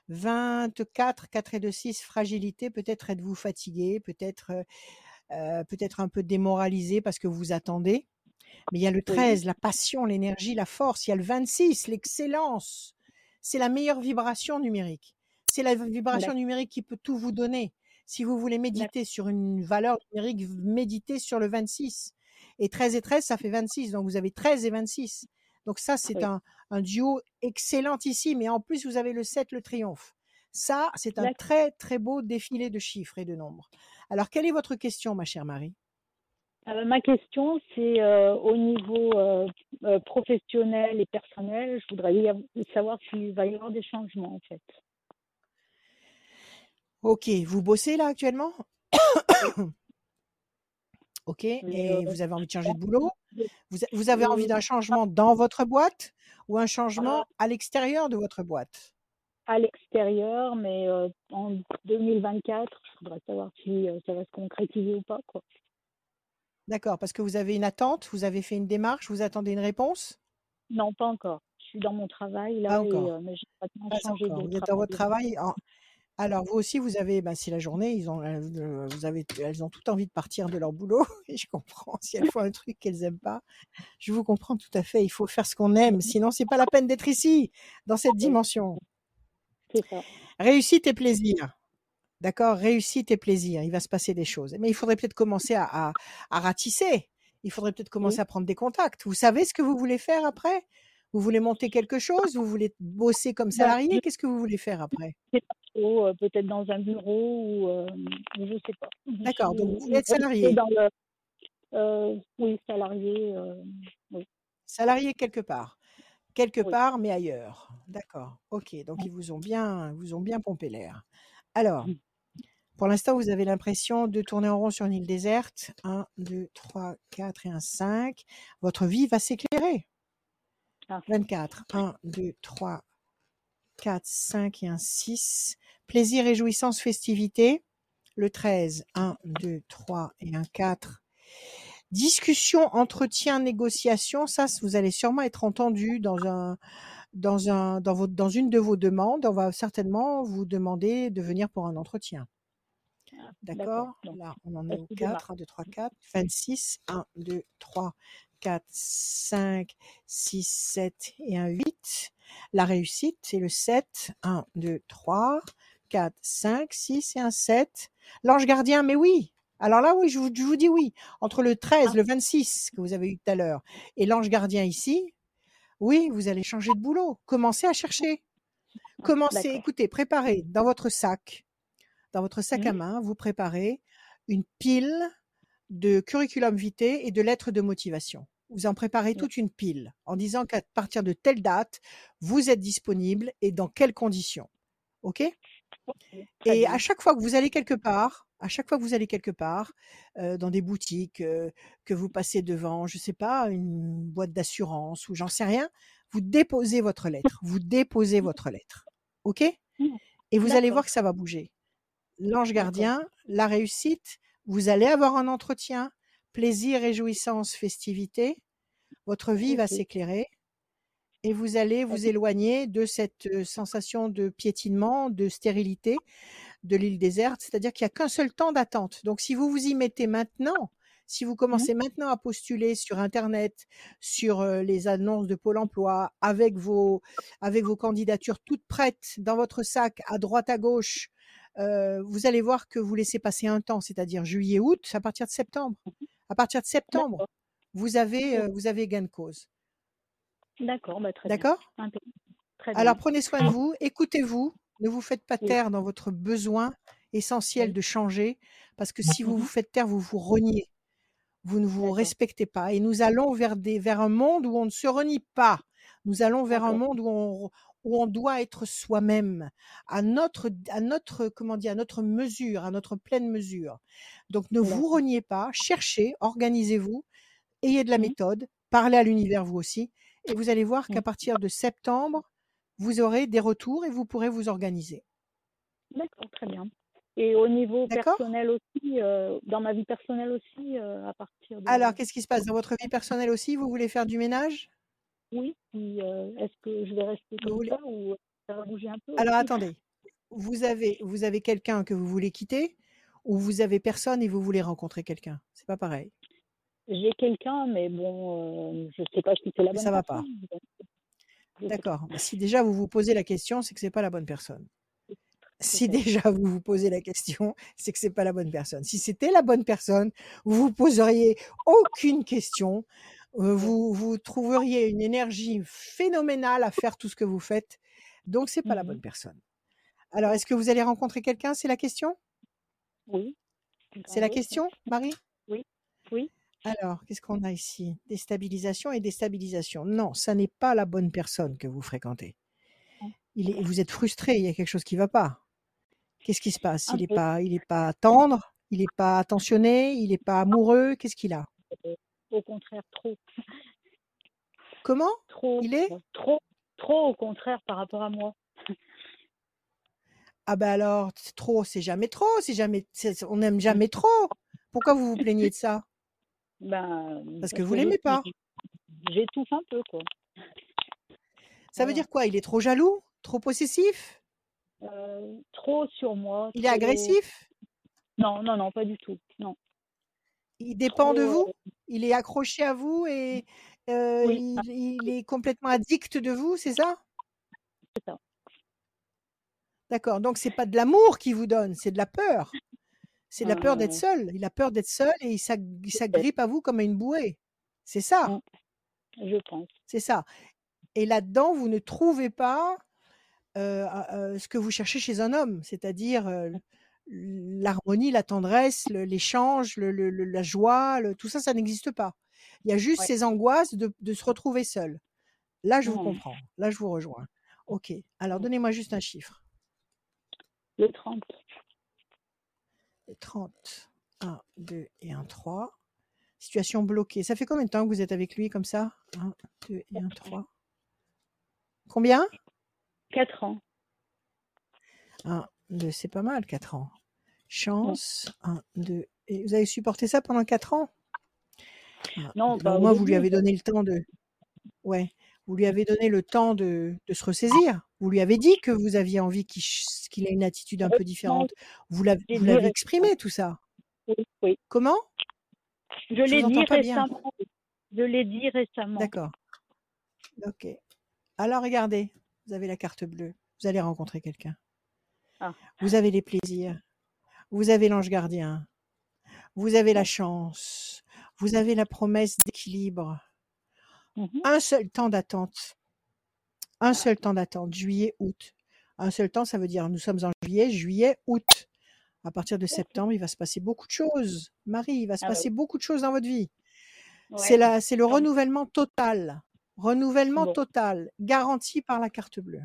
24, 4 et 2, 6, fragilité. Peut-être êtes-vous fatigué, peut-être euh, peut-être un peu démoralisé parce que vous attendez. Mais il y a le 13, la passion, l'énergie, la force. Il y a le 26, l'excellence. C'est la meilleure vibration numérique. C'est la vibration numérique qui peut tout vous donner. Si vous voulez méditer sur une valeur numérique, méditez sur le 26. Et 13 et 13, ça fait 26. Donc vous avez 13 et 26. Donc ça, c'est un, un, duo excellent ici. Mais en plus, vous avez le 7, le triomphe. Ça, c'est un très, très beau défilé de chiffres et de nombres. Alors, quelle est votre question, ma chère Marie? Euh, ma question, c'est euh, au niveau euh, professionnel et personnel, je voudrais savoir s'il va y avoir des changements en fait. Ok, vous bossez là actuellement? Ok, et vous avez envie de changer de boulot? vous, avez envie d'un changement dans votre boîte ou un changement à l'extérieur de votre boîte? À l'extérieur, mais en 2024, je voudrais savoir si ça va se concrétiser ou pas. Quoi. D'accord, parce que vous avez une attente, vous avez fait une démarche, vous attendez une réponse? Non, pas encore. Je suis dans mon travail là, et, euh, mais pas changé de Vous êtes dans votre travail. Alors vous aussi, vous avez, bah, si la journée, ils ont, euh, vous avez, elles ont tout envie de partir de leur boulot, et je comprends. Si elles font un truc qu'elles aiment pas, je vous comprends tout à fait. Il faut faire ce qu'on aime, sinon c'est pas la peine d'être ici, dans cette dimension. C'est ça. Réussite et plaisir. D'accord Réussite et plaisir, il va se passer des choses. Mais il faudrait peut-être commencer à, à, ratisser. Il faudrait peut-être commencer à prendre des contacts. Vous savez ce que vous voulez faire après? Vous voulez monter quelque chose? Vous voulez bosser comme bah, salarié? Qu'est-ce que vous voulez faire après? euh, Peut-être dans un bureau ou euh, je ne sais pas. D'accord, donc vous voulez être salarié euh, Oui, salarié. oui. Salarié quelque part quelque part, mais ailleurs. D'accord. Ok. Donc ils vous ont bien, vous ont bien pompé l'air. Alors. Pour l'instant, vous avez l'impression de tourner en rond sur une île déserte. 1, 2, 3, 4 et un 5. Votre vie va s'éclairer. 24. 1, 2, 3, 4, 5 et un 6. Plaisir, réjouissance, festivité. Le 13. 1, 2, 3 et un 4. Discussion, entretien, négociation, ça, vous allez sûrement être entendu dans un, dans un, dans votre, dans une de vos demandes. On va certainement vous demander de venir pour un entretien. Ah, d'accord Là, on en est au 4, 1, 2, 3, 4, 26, 1, 2, 3, 4, 5, 6, 7 et un 8. La réussite, c'est le 7, 1, 2, 3, 4, 5, 6 et un 7. L'ange gardien, mais oui, alors là, oui, je vous, dis oui. Entre le 13, ah. le 26 que vous avez eu tout à l'heure et l'ange gardien ici, oui, vous allez changer de boulot. Commencez à chercher. Ah, Commencez, écoutez, préparez dans votre sac, dans votre sac à mmh. main, vous préparez une pile de curriculum vitae et de lettres de motivation. Vous en préparez toute une pile en disant qu'à partir de telle date, vous êtes disponible et dans quelles conditions. OK? Et à chaque fois que vous allez quelque part, à chaque fois que vous allez quelque part, dans des boutiques, que vous passez devant, je sais pas, une boîte d'assurance ou j'en sais rien, vous déposez votre lettre. Vous déposez votre lettre. OK? Et vous allez voir que ça va bouger. L'ange gardien, la réussite, vous allez avoir un entretien, plaisir, réjouissance, festivité. Votre vie va s'éclairer et vous allez vous éloigner de cette sensation de piétinement, de stérilité de l'île déserte, c'est-à-dire qu'il n'y a qu'un seul temps d'attente. Donc si vous vous y mettez maintenant, si vous mmh commencez maintenant à postuler sur Internet, sur les annonces de Pôle Emploi, avec vos, avec vos candidatures toutes prêtes dans votre sac, à droite, à gauche, vous allez voir que vous laissez passer un temps, c'est-à-dire juillet, août, à partir de septembre. Mmh à partir de septembre, vous avez, vous avez gain de cause. D'accord, bah, très D'accord? Alors prenez soin de vous, écoutez-vous, ne vous faites pas taire dans votre besoin essentiel de changer, parce que si vous vous faites taire, vous vous reniez. Vous ne vous respectez pas. Et nous allons vers, des, vers un monde où on ne se renie pas. Nous allons vers un monde où on, où on doit être soi-même, à notre, à notre, comment dire, à notre mesure, à notre pleine mesure. Donc ne vous reniez pas, cherchez, organisez-vous, ayez de la mmh. méthode, parlez à l'univers vous aussi, et vous allez voir qu'à mmh. partir de septembre, vous aurez des retours et vous pourrez vous organiser. D'accord, très bien. Et au niveau personnel aussi, euh, dans ma vie personnelle aussi, euh, à partir de... Alors, qu'est-ce qui se passe? Dans votre vie personnelle aussi Vous voulez faire du ménage? Oui. Euh, est-ce que je vais rester comme ça ou ça va bouger un peu Alors, attendez. Vous avez, vous avez quelqu'un que vous voulez quitter ou vous avez personne et vous voulez rencontrer quelqu'un? C'est pas pareil. J'ai quelqu'un, mais bon, je ne sais pas si c'est la bonne Ça va pas. D'accord. Bah, si déjà vous vous posez la question, c'est que c'est pas la bonne personne. Si déjà vous vous posez la question, c'est que c'est pas la bonne personne. Si c'était la bonne personne, vous vous poseriez aucune question. Euh, vous, vous trouveriez une énergie phénoménale à faire tout ce que vous faites. Donc c'est pas la bonne mmh personne. Alors est-ce que vous allez rencontrer quelqu'un C'est la question? Oui. C'est la question, Marie? Oui. Oui. Alors, qu'est-ce qu'on a ici? Déstabilisation et déstabilisation. Non, ça n'est pas la bonne personne que vous fréquentez. Il est, vous êtes frustré, il y a quelque chose qui ne va pas. Qu'est-ce qui se passe? Il n'est pas, il est pas tendre, il n'est pas attentionné, il n'est pas amoureux. Qu'est-ce qu'il a? Au contraire, trop. Comment? Trop. Il est? Trop, trop au contraire par rapport à moi. Ah ben alors, trop, c'est jamais trop, c'est jamais, on n'aime jamais trop. Pourquoi vous vous plaignez de ça? Ben, parce que vous l'aimez pas. J'étouffe un peu, quoi. Ça veut dire quoi? Il est trop jaloux? Trop possessif? Euh, Trop sur moi. Il est agressif? Non, non, non, pas du tout. Non. Il dépend de vous? euh Il est accroché à vous et euh, il, il, est complètement addict de vous, c'est ça? C'est ça. D'accord. Donc c'est pas de l'amour qu'il vous donne, c'est de la peur. C'est la peur d'être seul. Il a peur d'être seul et il s'agrippe à vous comme à une bouée. C'est ça? Mmh. Je pense. C'est ça. Et là-dedans, vous ne trouvez pas ce que vous cherchez chez un homme, c'est-à-dire l'harmonie, la tendresse, l'échange, la joie, tout ça, ça n'existe pas. Il y a juste ces angoisses de, se retrouver seul. Là, je vous mmh. comprends. Là, je vous rejoins. Ok. Alors, mmh. donnez-moi juste un chiffre. Le 30. 30. 1, 2 et 1, 3. Situation bloquée. Ça fait combien de temps que vous êtes avec lui comme ça? 1, 2 et 1, 3. Combien? 4 ans. 1, 2, c'est pas mal, 4 ans. Chance. 1, 2. Et vous avez supporté ça pendant 4 ans? Non, bah, moi, vous lui avez donné le temps de. Ouais. Vous lui avez donné le temps de, de se ressaisir. Vous lui avez dit que vous aviez envie qu'il ait une attitude un peu différente. Vous l'avez exprimé, tout ça. Oui. Comment? Je, l'ai dit récemment. Je l'ai dit récemment. D'accord. Ok. Alors regardez, vous avez la carte bleue. Vous allez rencontrer quelqu'un. Ah. Vous avez les plaisirs. Vous avez l'ange gardien. Vous avez la chance. Vous avez la promesse d'équilibre. Mmh Un seul temps d'attente. Un seul temps d'attente. Juillet, août. Un seul temps, ça veut dire nous sommes en juillet, juillet, août. À partir de septembre, il va se passer beaucoup de choses. Marie, il va se ah passer beaucoup de choses dans votre vie. C'est c'est le renouvellement total. Renouvellement total, garanti par la carte bleue.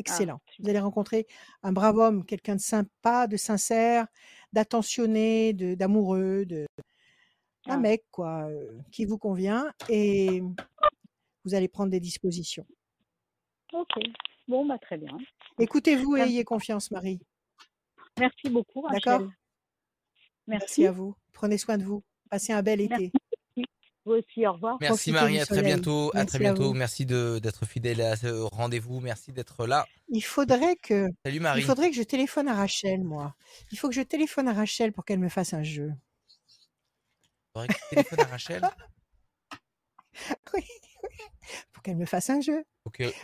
Ah, Excellent. Vous allez rencontrer un brave homme, quelqu'un de sympa, de sincère, d'attentionné, d'amoureux, de, un ah. mec quoi, qui vous convient et vous allez prendre des dispositions. Ok. Bon, bah très bien. Écoutez-vous et ayez confiance, Marie. Merci beaucoup. D'accord. Merci. à vous. Prenez soin de vous. Passez un bel été. Vous aussi, au revoir. Merci Marie, à très bientôt. à très bientôt. Merci d'être fidèle à ce rendez-vous. Merci d'être là. Il faudrait que. Salut Marie. Il faudrait que je téléphone à Rachel, moi. Il faut que je téléphone à Rachel pour qu'elle me fasse un jeu. Il faudrait que tu téléphones à Rachel Oui, pour qu'elle me fasse un jeu.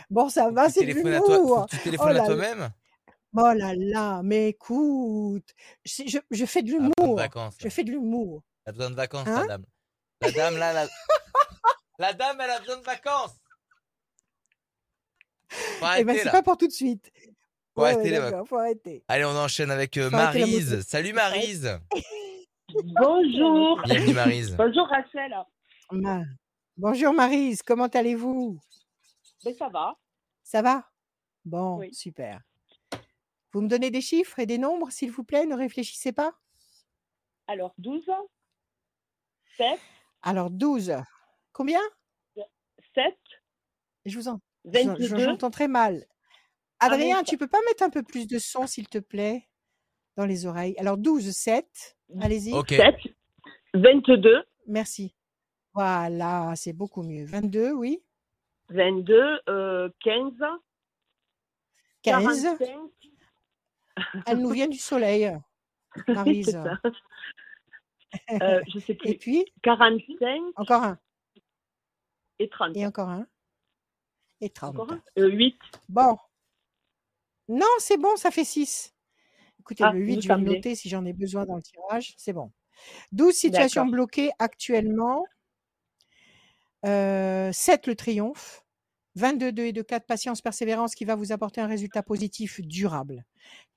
Bon, ça va, c'est de l'humour. Tu téléphones à toi-même Oh là là, mais écoute, je, je fais de l'humour. Je fais de l'humour. A besoin de vacances, hein madame. La dame, là, la... la dame, elle a besoin de vacances. eh ben, c'est pas pour tout de suite. Faut, arrêter, faut arrêter. Allez, on enchaîne avec euh, Marise. Salut Marise. Bonjour. Bienvenue Marise. Bonjour Rachel. Bonjour Marise, comment allez-vous? Ben, Ça va. Ça va? Bon, super. Vous me donnez des chiffres et des nombres, s'il vous plaît, ne réfléchissez pas. Alors, 12, 7, alors 12. Combien? 7. Je vous en. J'entends très mal. Ah, Adrien, tu peux pas mettre un peu plus de son, s'il te plaît, dans les oreilles. Alors 12, 7. Allez-y. 7, 22. Merci. Voilà, c'est beaucoup mieux. 22, oui. 22, 15. 15. Elle nous vient du soleil, Marise. Euh, je sais plus. Et puis 45. Encore un. Et 30. Et encore un. Et 30. Encore un? 8. Euh, bon. Non, c'est bon, ça fait 6. Écoutez, ah, le 8, je vais le noter si j'en ai besoin dans le tirage. C'est bon. 12 situations bloquées actuellement. Euh, 7 le triomphe. 22, 2 et 2, 4, patience, persévérance qui va vous apporter un résultat positif durable.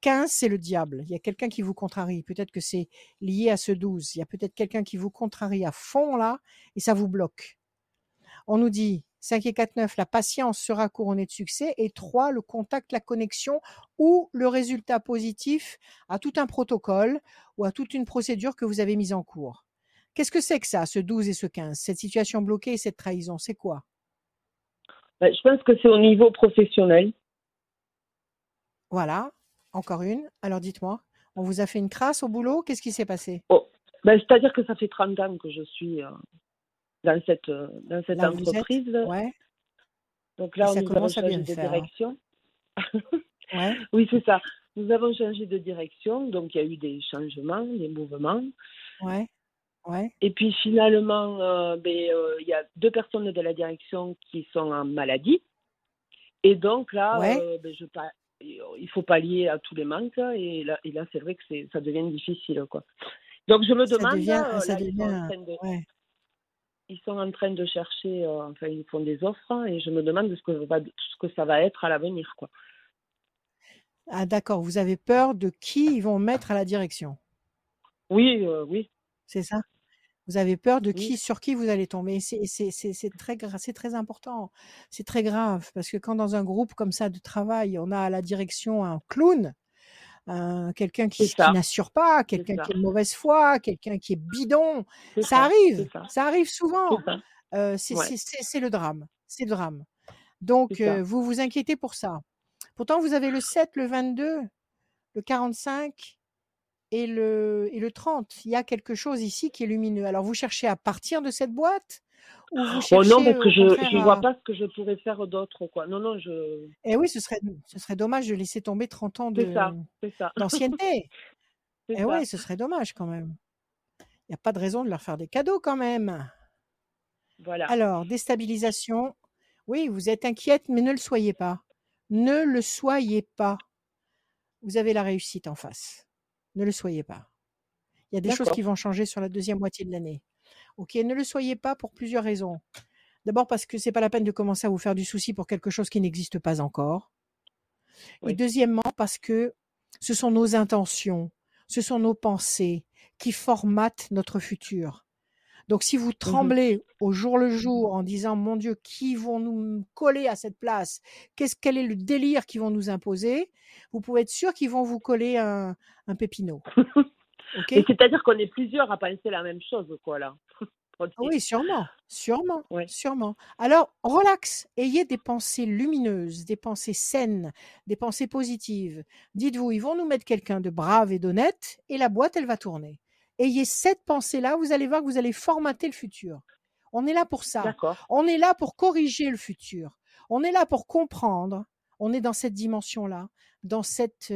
15, c'est le diable. Il y a quelqu'un qui vous contrarie. Peut-être que c'est lié à ce 12. Il y a peut-être quelqu'un qui vous contrarie à fond là et ça vous bloque. On nous dit 5 et 4, 9, la patience sera couronnée de succès. Et 3, le contact, la connexion ou le résultat positif à tout un protocole ou à toute une procédure que vous avez mise en cours. Qu'est-ce que c'est que ça, ce 12 et ce 15 Cette situation bloquée et cette trahison, c'est quoi? Bah, je pense que c'est au niveau professionnel. Voilà, encore une. Alors dites-moi, on vous a fait une crasse au boulot? Qu'est-ce qui s'est passé? Oh, bah, C'est-à-dire que ça fait 30 ans que je suis euh, dans cette, euh, dans cette entreprise. ouais. Donc là, on commence à bien de direction. ouais. Oui, c'est ça. Nous avons changé de direction, donc il y a eu des changements, des mouvements. Ouais. Et puis finalement, euh, ben, euh, il y a deux personnes de la direction qui sont en maladie. Et donc là, euh, ben, je, il faut pallier à tous les manques. Et là, et là c'est vrai que ça devient difficile. Quoi. Donc je me demande, ils, sont en train de, chercher, enfin ils font des offres et je me demande ce que, ce que ça va être à l'avenir. quoi. Ah d'accord, vous avez peur de qui ils vont mettre à la direction? Oui, oui. C'est ça Vous avez peur de qui, sur qui vous allez tomber. C'est très, c'est très important. C'est très grave parce que quand dans un groupe comme ça de travail, on a à la direction un clown, quelqu'un qui, n'assure pas, quelqu'un qui est de mauvaise foi, quelqu'un qui est bidon, ça, arrive, ça. arrive souvent. c'est le drame, c'est le drame. Donc vous vous inquiétez pour ça. Pourtant vous avez le 7, le 22, le 45, et le, et le 30. Il y a quelque chose ici qui est lumineux. Alors, vous cherchez à partir de cette boîte ou vous cherchez, oh non, parce que je ne vois pas ce que je pourrais faire d'autre. Quoi. Non, non, je... Eh oui, ce serait, ce serait dommage de laisser tomber 30 ans de, d'ancienneté. eh oui, ce serait dommage quand même. Il n'y a pas de raison de leur faire des cadeaux quand même. Voilà. Alors, déstabilisation. Oui, vous êtes inquiète, mais ne le soyez pas. Ne le soyez pas. Vous avez la réussite en face. Ne le soyez pas. Il y a des choses qui vont changer sur la deuxième moitié de l'année. Ok, ne le soyez pas pour plusieurs raisons. D'abord parce que c'est pas la peine de commencer à vous faire du souci pour quelque chose qui n'existe pas encore. Et deuxièmement parce que ce sont nos intentions, ce sont nos pensées qui formatent notre futur. Donc si vous mmh tremblez au jour le jour en disant mon Dieu, qui vont nous coller à cette place? Qu'est-ce quel est le délire qu'ils vont nous imposer? Vous pouvez être sûr qu'ils vont vous coller un, un pépino. c'est-à-dire qu'on est plusieurs à penser la même chose, quoi là. Oui, sûrement, sûrement, sûrement. Alors, relax, ayez des pensées lumineuses, des pensées saines, des pensées positives. Dites-vous, ils vont nous mettre quelqu'un de brave et d'honnête, et la boîte, elle va tourner ayez cette pensée-là, vous allez voir que vous allez formater le futur. On est là pour ça. On est là pour corriger le futur. On est là pour comprendre. On est dans cette dimension-là, dans cette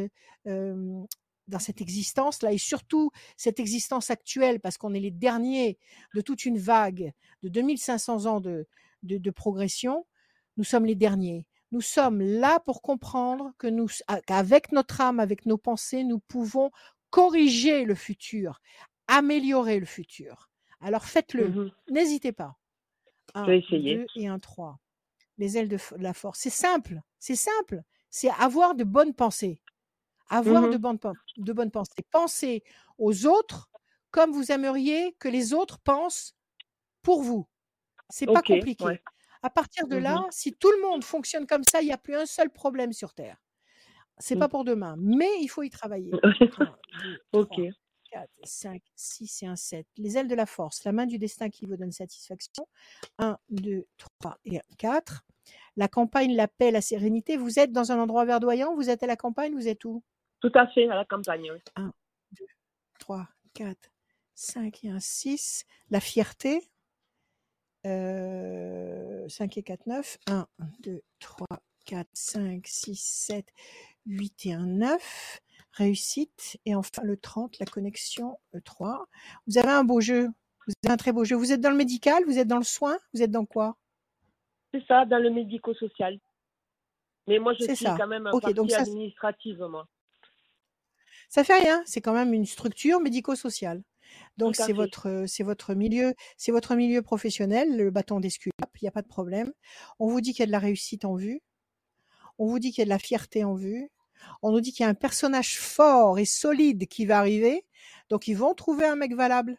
euh, dans cette existence-là, et surtout cette existence actuelle, parce qu'on est les derniers de toute une vague de 2500 ans de, de, progression. Nous sommes les derniers. Nous sommes là pour comprendre que nous, qu'avec notre âme, avec nos pensées, nous pouvons corriger le futur, améliorer le futur. Alors faites-le, mmh n'hésitez pas. Un, deux et un trois. Les ailes de la force. C'est simple, c'est simple. C'est avoir de bonnes pensées. Avoir mmh de, bonnes, de bonnes pensées. Pensez aux autres comme vous aimeriez que les autres pensent pour vous. C'est pas compliqué. À partir de mmh là, si tout le monde fonctionne comme ça, il n'y a plus un seul problème sur Terre. C'est pas pour demain, mais il faut y travailler. ok. 4, 5, 6 et un 7. Les ailes de la force, la main du destin qui vous donne satisfaction. 1, 2, 3 et 4. La campagne, la paix, la sérénité. Vous êtes dans un endroit verdoyant Vous êtes à la campagne Vous êtes où? Tout à fait, à la campagne, oui. 1, 2, 3, 4, 5 et un 6. La fierté. Euh, 5 et 4, 9. 1, 2, 3, 4, 5, 6, 7, 8 et un 9 réussite. Et enfin, le 30, la connexion 3. Euh, vous avez un beau jeu. Vous avez un très beau jeu. Vous êtes dans le médical? Vous êtes dans le soin? Vous êtes dans quoi? C'est ça, dans le médico-social. Mais moi, je suis quand même un okay, donc ça, administrative, moi. Ça fait rien. C'est quand même une structure médico-sociale. Donc c'est votre c'est votre milieu c'est votre milieu professionnel, le bâton d'esculape, il n'y a pas de problème. On vous dit qu'il y a de la réussite en vue. On vous dit qu'il y a de la fierté en vue on nous dit qu'il y a un personnage fort et solide qui va arriver. Donc ils vont trouver un mec valable,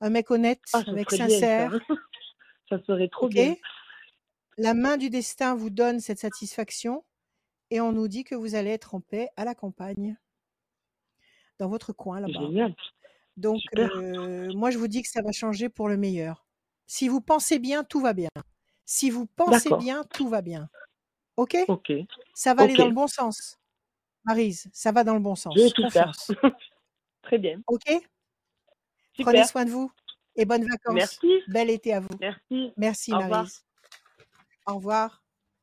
un mec honnête, ah, un mec sincère. ça. serait trop bien. La main du destin vous donne cette satisfaction et on nous dit que vous allez être en paix à la campagne, dans votre coin là-bas. Donc euh, moi je vous dis que ça va changer pour le meilleur. Si vous pensez bien, tout va bien. Si vous pensez bien, tout va bien. Ok Ok. Ça va aller dans le bon sens. Marise, ça va dans le bon sens. Je vais tout faire. Très bien. Ok Prenez soin de vous et bonnes vacances. Merci. Bel été à vous. Merci. Merci, Marise. Au revoir.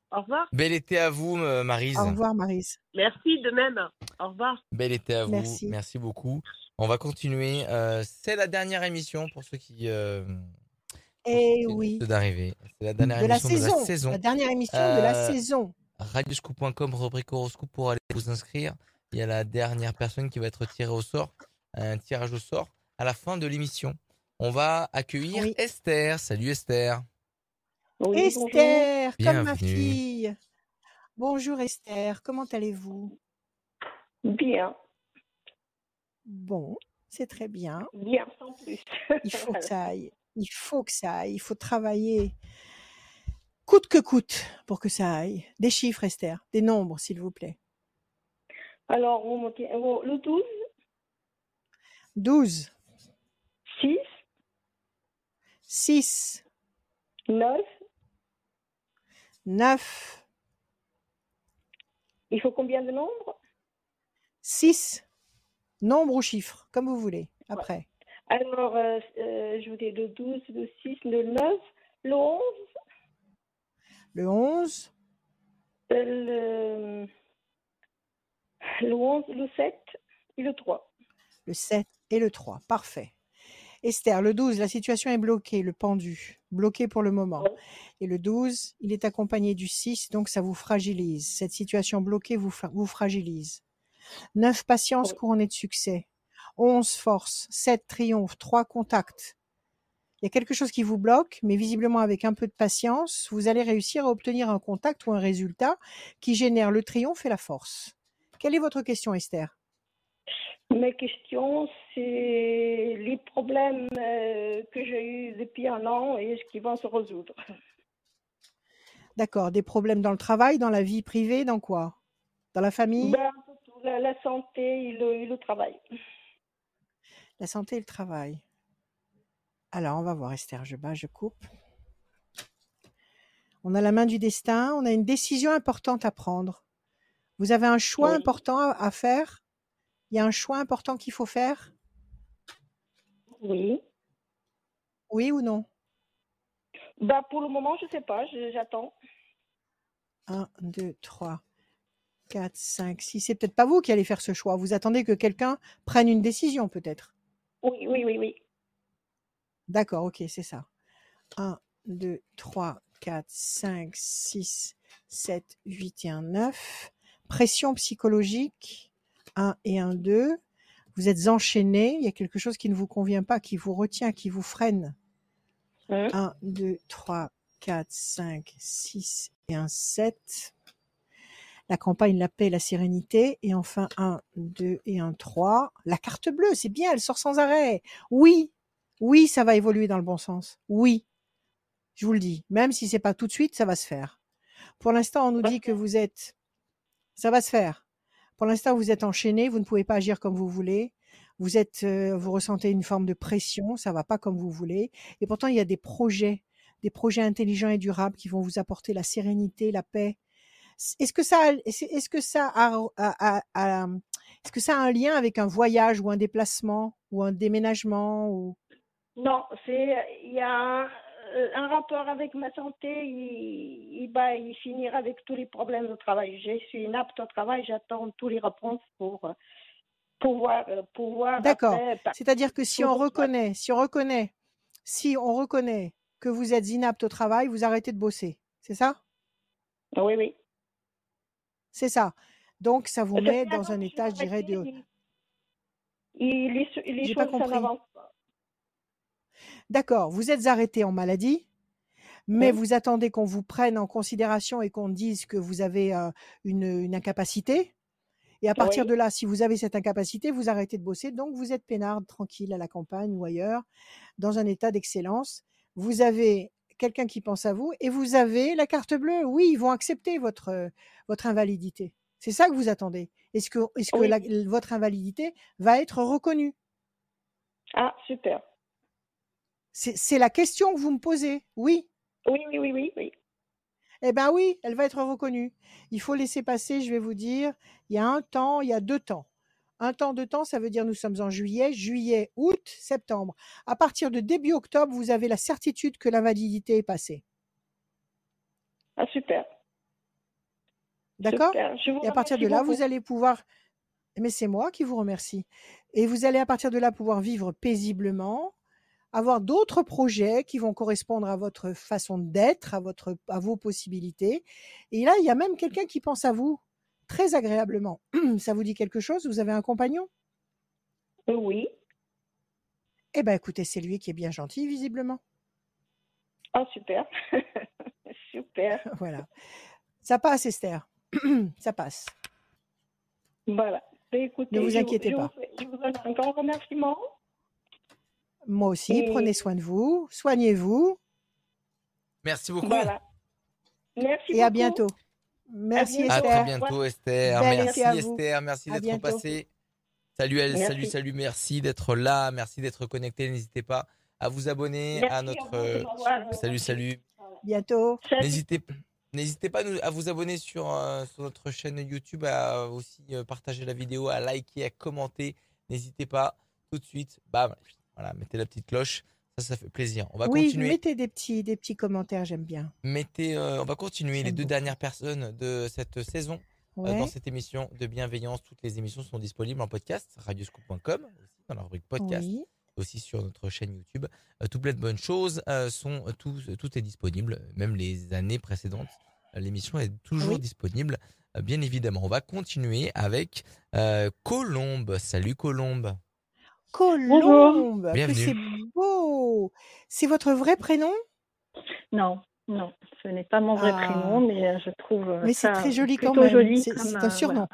Au revoir. Bel été à vous, Marise. Au revoir, Marise. Merci de même. Au revoir. Bel été à vous. Merci, beaucoup. On va continuer. Euh, c'est la dernière émission pour ceux qui. Euh, eh oui. d'arriver. C'est la dernière émission de la saison. La dernière émission de la euh, saison. Radioscoop.com, rubrique horoscope pour aller vous inscrire. Il y a la dernière personne qui va être tirée au sort, un tirage au sort à la fin de l'émission. On va accueillir Esther. Salut Esther. Esther, comme ma fille. Bonjour Esther, comment allez-vous? Bien. Bon, c'est très bien. Bien, sans plus. Il faut que ça aille. Il faut que ça aille. Il faut travailler coûte que coûte pour que ça aille. Des chiffres, Esther. Des nombres, s'il vous plaît. Alors, le 12. 12. 6. 6. 9. 9. Il faut combien de nombres? 6. Nombre ou chiffre, comme vous voulez, après. Alors, euh, euh, je vous dis le 12, le 6, le 9, le 11. Le 11. Le, le 11, le 7 et le 3. Le 7 et le 3, parfait. Esther, le 12, la situation est bloquée, le pendu, bloqué pour le moment. Et le 12, il est accompagné du 6, donc ça vous fragilise. Cette situation bloquée vous, vous fragilise. 9, patience couronnée de succès. 11, force. 7, triomphe. 3, contact. Il y a quelque chose qui vous bloque, mais visiblement avec un peu de patience, vous allez réussir à obtenir un contact ou un résultat qui génère le triomphe et la force. Quelle est votre question, Esther? Mes questions, c'est les problèmes euh, que j'ai eus depuis un an et ce qui vont se résoudre? D'accord. Des problèmes dans le travail, dans la vie privée, dans quoi? Dans la famille? Ben, la, santé et le, travail. La santé et le travail. Alors, on va voir Esther, je bats, je coupe. On a la main du destin, on a une décision importante à prendre. Vous avez un choix important à, faire? Il y a un choix important qu'il faut faire? Oui. Oui ou non? Bah Pour le moment, je ne sais pas, j'attends. 1, 2, 3, 4, 5, 6. C'est peut-être pas vous qui allez faire ce choix. Vous attendez que quelqu'un prenne une décision, peut-être. Oui, oui, oui, oui. D'accord, ok, c'est ça. 1, 2, 3, 4, 5, 6, 7, 8 et 1, 9. Pression psychologique. 1 et 1, 2. Vous êtes enchaîné. Il y a quelque chose qui ne vous convient pas, qui vous retient, qui vous freine. 1, 2, 3, 4, 5, 6 et 1, 7 la campagne, la paix, la sérénité, et enfin un, deux et un, trois. La carte bleue, c'est bien, elle sort sans arrêt. Oui, oui, ça va évoluer dans le bon sens. Oui, je vous le dis. Même si c'est pas tout de suite, ça va se faire. Pour l'instant, on nous dit que vous êtes, ça va se faire. Pour l'instant, vous êtes enchaîné, vous ne pouvez pas agir comme vous voulez. Vous êtes, euh, vous ressentez une forme de pression, ça va pas comme vous voulez. Et pourtant, il y a des projets, des projets intelligents et durables qui vont vous apporter la sérénité, la paix, est-ce que ça, est-ce que ça a, est-ce que ça a un lien avec un voyage ou un déplacement ou un déménagement ou? Non, c'est il y a euh, un, rapport avec ma santé. Il, il, bah, il finira avec tous les problèmes de travail. Je suis inapte au travail. J'attends tous les réponses pour euh, pouvoir euh, pouvoir. D'accord. C'est-à-dire que si on reconnaît, si on reconnaît, si on reconnaît que vous êtes inapte au travail, vous arrêtez de bosser. C'est ça? Oui, oui. C'est ça. Donc, ça vous met dans un état, je dirais, de. Il, les pas compris. D'accord. Vous êtes arrêté en maladie, mais vous attendez qu'on vous prenne en considération et qu'on dise que vous avez euh, une, incapacité. Et à partir de là, si vous avez cette incapacité, vous arrêtez de bosser. Donc, vous êtes peinard, tranquille à la campagne ou ailleurs, dans un état d'excellence. Vous avez quelqu'un qui pense à vous et vous avez la carte bleue. Oui, ils vont accepter votre, votre invalidité. C'est ça que vous attendez. Est-ce que, est que votre invalidité va être reconnue? Ah, super. C'est la question que vous me posez. Oui. Oui, oui, oui, oui, oui. Eh bien oui, elle va être reconnue. Il faut laisser passer, je vais vous dire, il y a un temps, il y a deux temps. Un temps de temps, ça veut dire nous sommes en juillet, juillet, août, septembre. À partir de début octobre, vous avez la certitude que l'invalidité est passée. Ah, super. D'accord? Et à partir de là, vous allez pouvoir. Mais c'est moi qui vous remercie. Et vous allez à partir de là pouvoir vivre paisiblement, avoir d'autres projets qui vont correspondre à votre façon d'être, à, votre, à vos possibilités. Et là, il y a même quelqu'un qui pense à vous très agréablement. Ça vous dit quelque chose? Vous avez un compagnon? Oui. Eh bien, écoutez, c'est lui qui est bien gentil, visiblement. Ah, super. super. Voilà. Ça passe, Esther. Ça passe. Voilà. Ben, écoutez, ne vous inquiétez pas. je vous donne un grand remerciement. Moi aussi, prenez soin de vous, soignez-vous. Merci beaucoup. Voilà. Merci Et à bientôt. Merci Esther. À très bientôt Esther. merci Esther, merci d'être passée. Salut elle, salut, salut, merci d'être là, merci d'être connecté. N'hésitez pas à vous abonner à notre. salut, salut. Bientôt. N'hésitez N'hésitez pas à vous abonner sur, euh, sur, notre chaîne YouTube, à aussi euh, partager la vidéo, à liker, à commenter. n'hésitez pas tout de suite, bam, voilà, mettez la petite cloche. Ça, ça fait plaisir. On va oui, continuer. mettez des petits, des petits commentaires, j'aime bien. Mettez, on va continuer les deux dernières personnes de cette saison dans cette émission de bienveillance. Toutes les émissions sont disponibles en podcast, radioscoop.com, dans la rubrique podcast, aussi sur notre chaîne YouTube. Euh, tout plein de bonnes choses euh, sont euh, tout, tout est disponible, même les années précédentes. L'émission est toujours disponible, bien évidemment. On va continuer avec Colombe. Salut Colombe. Colombe, c'est beau. C'est votre vrai prénom? Non. Non, ce n'est pas mon vrai ah. prénom, mais euh, je trouve euh, mais c'est très joli quand même. C'est un euh, surnom.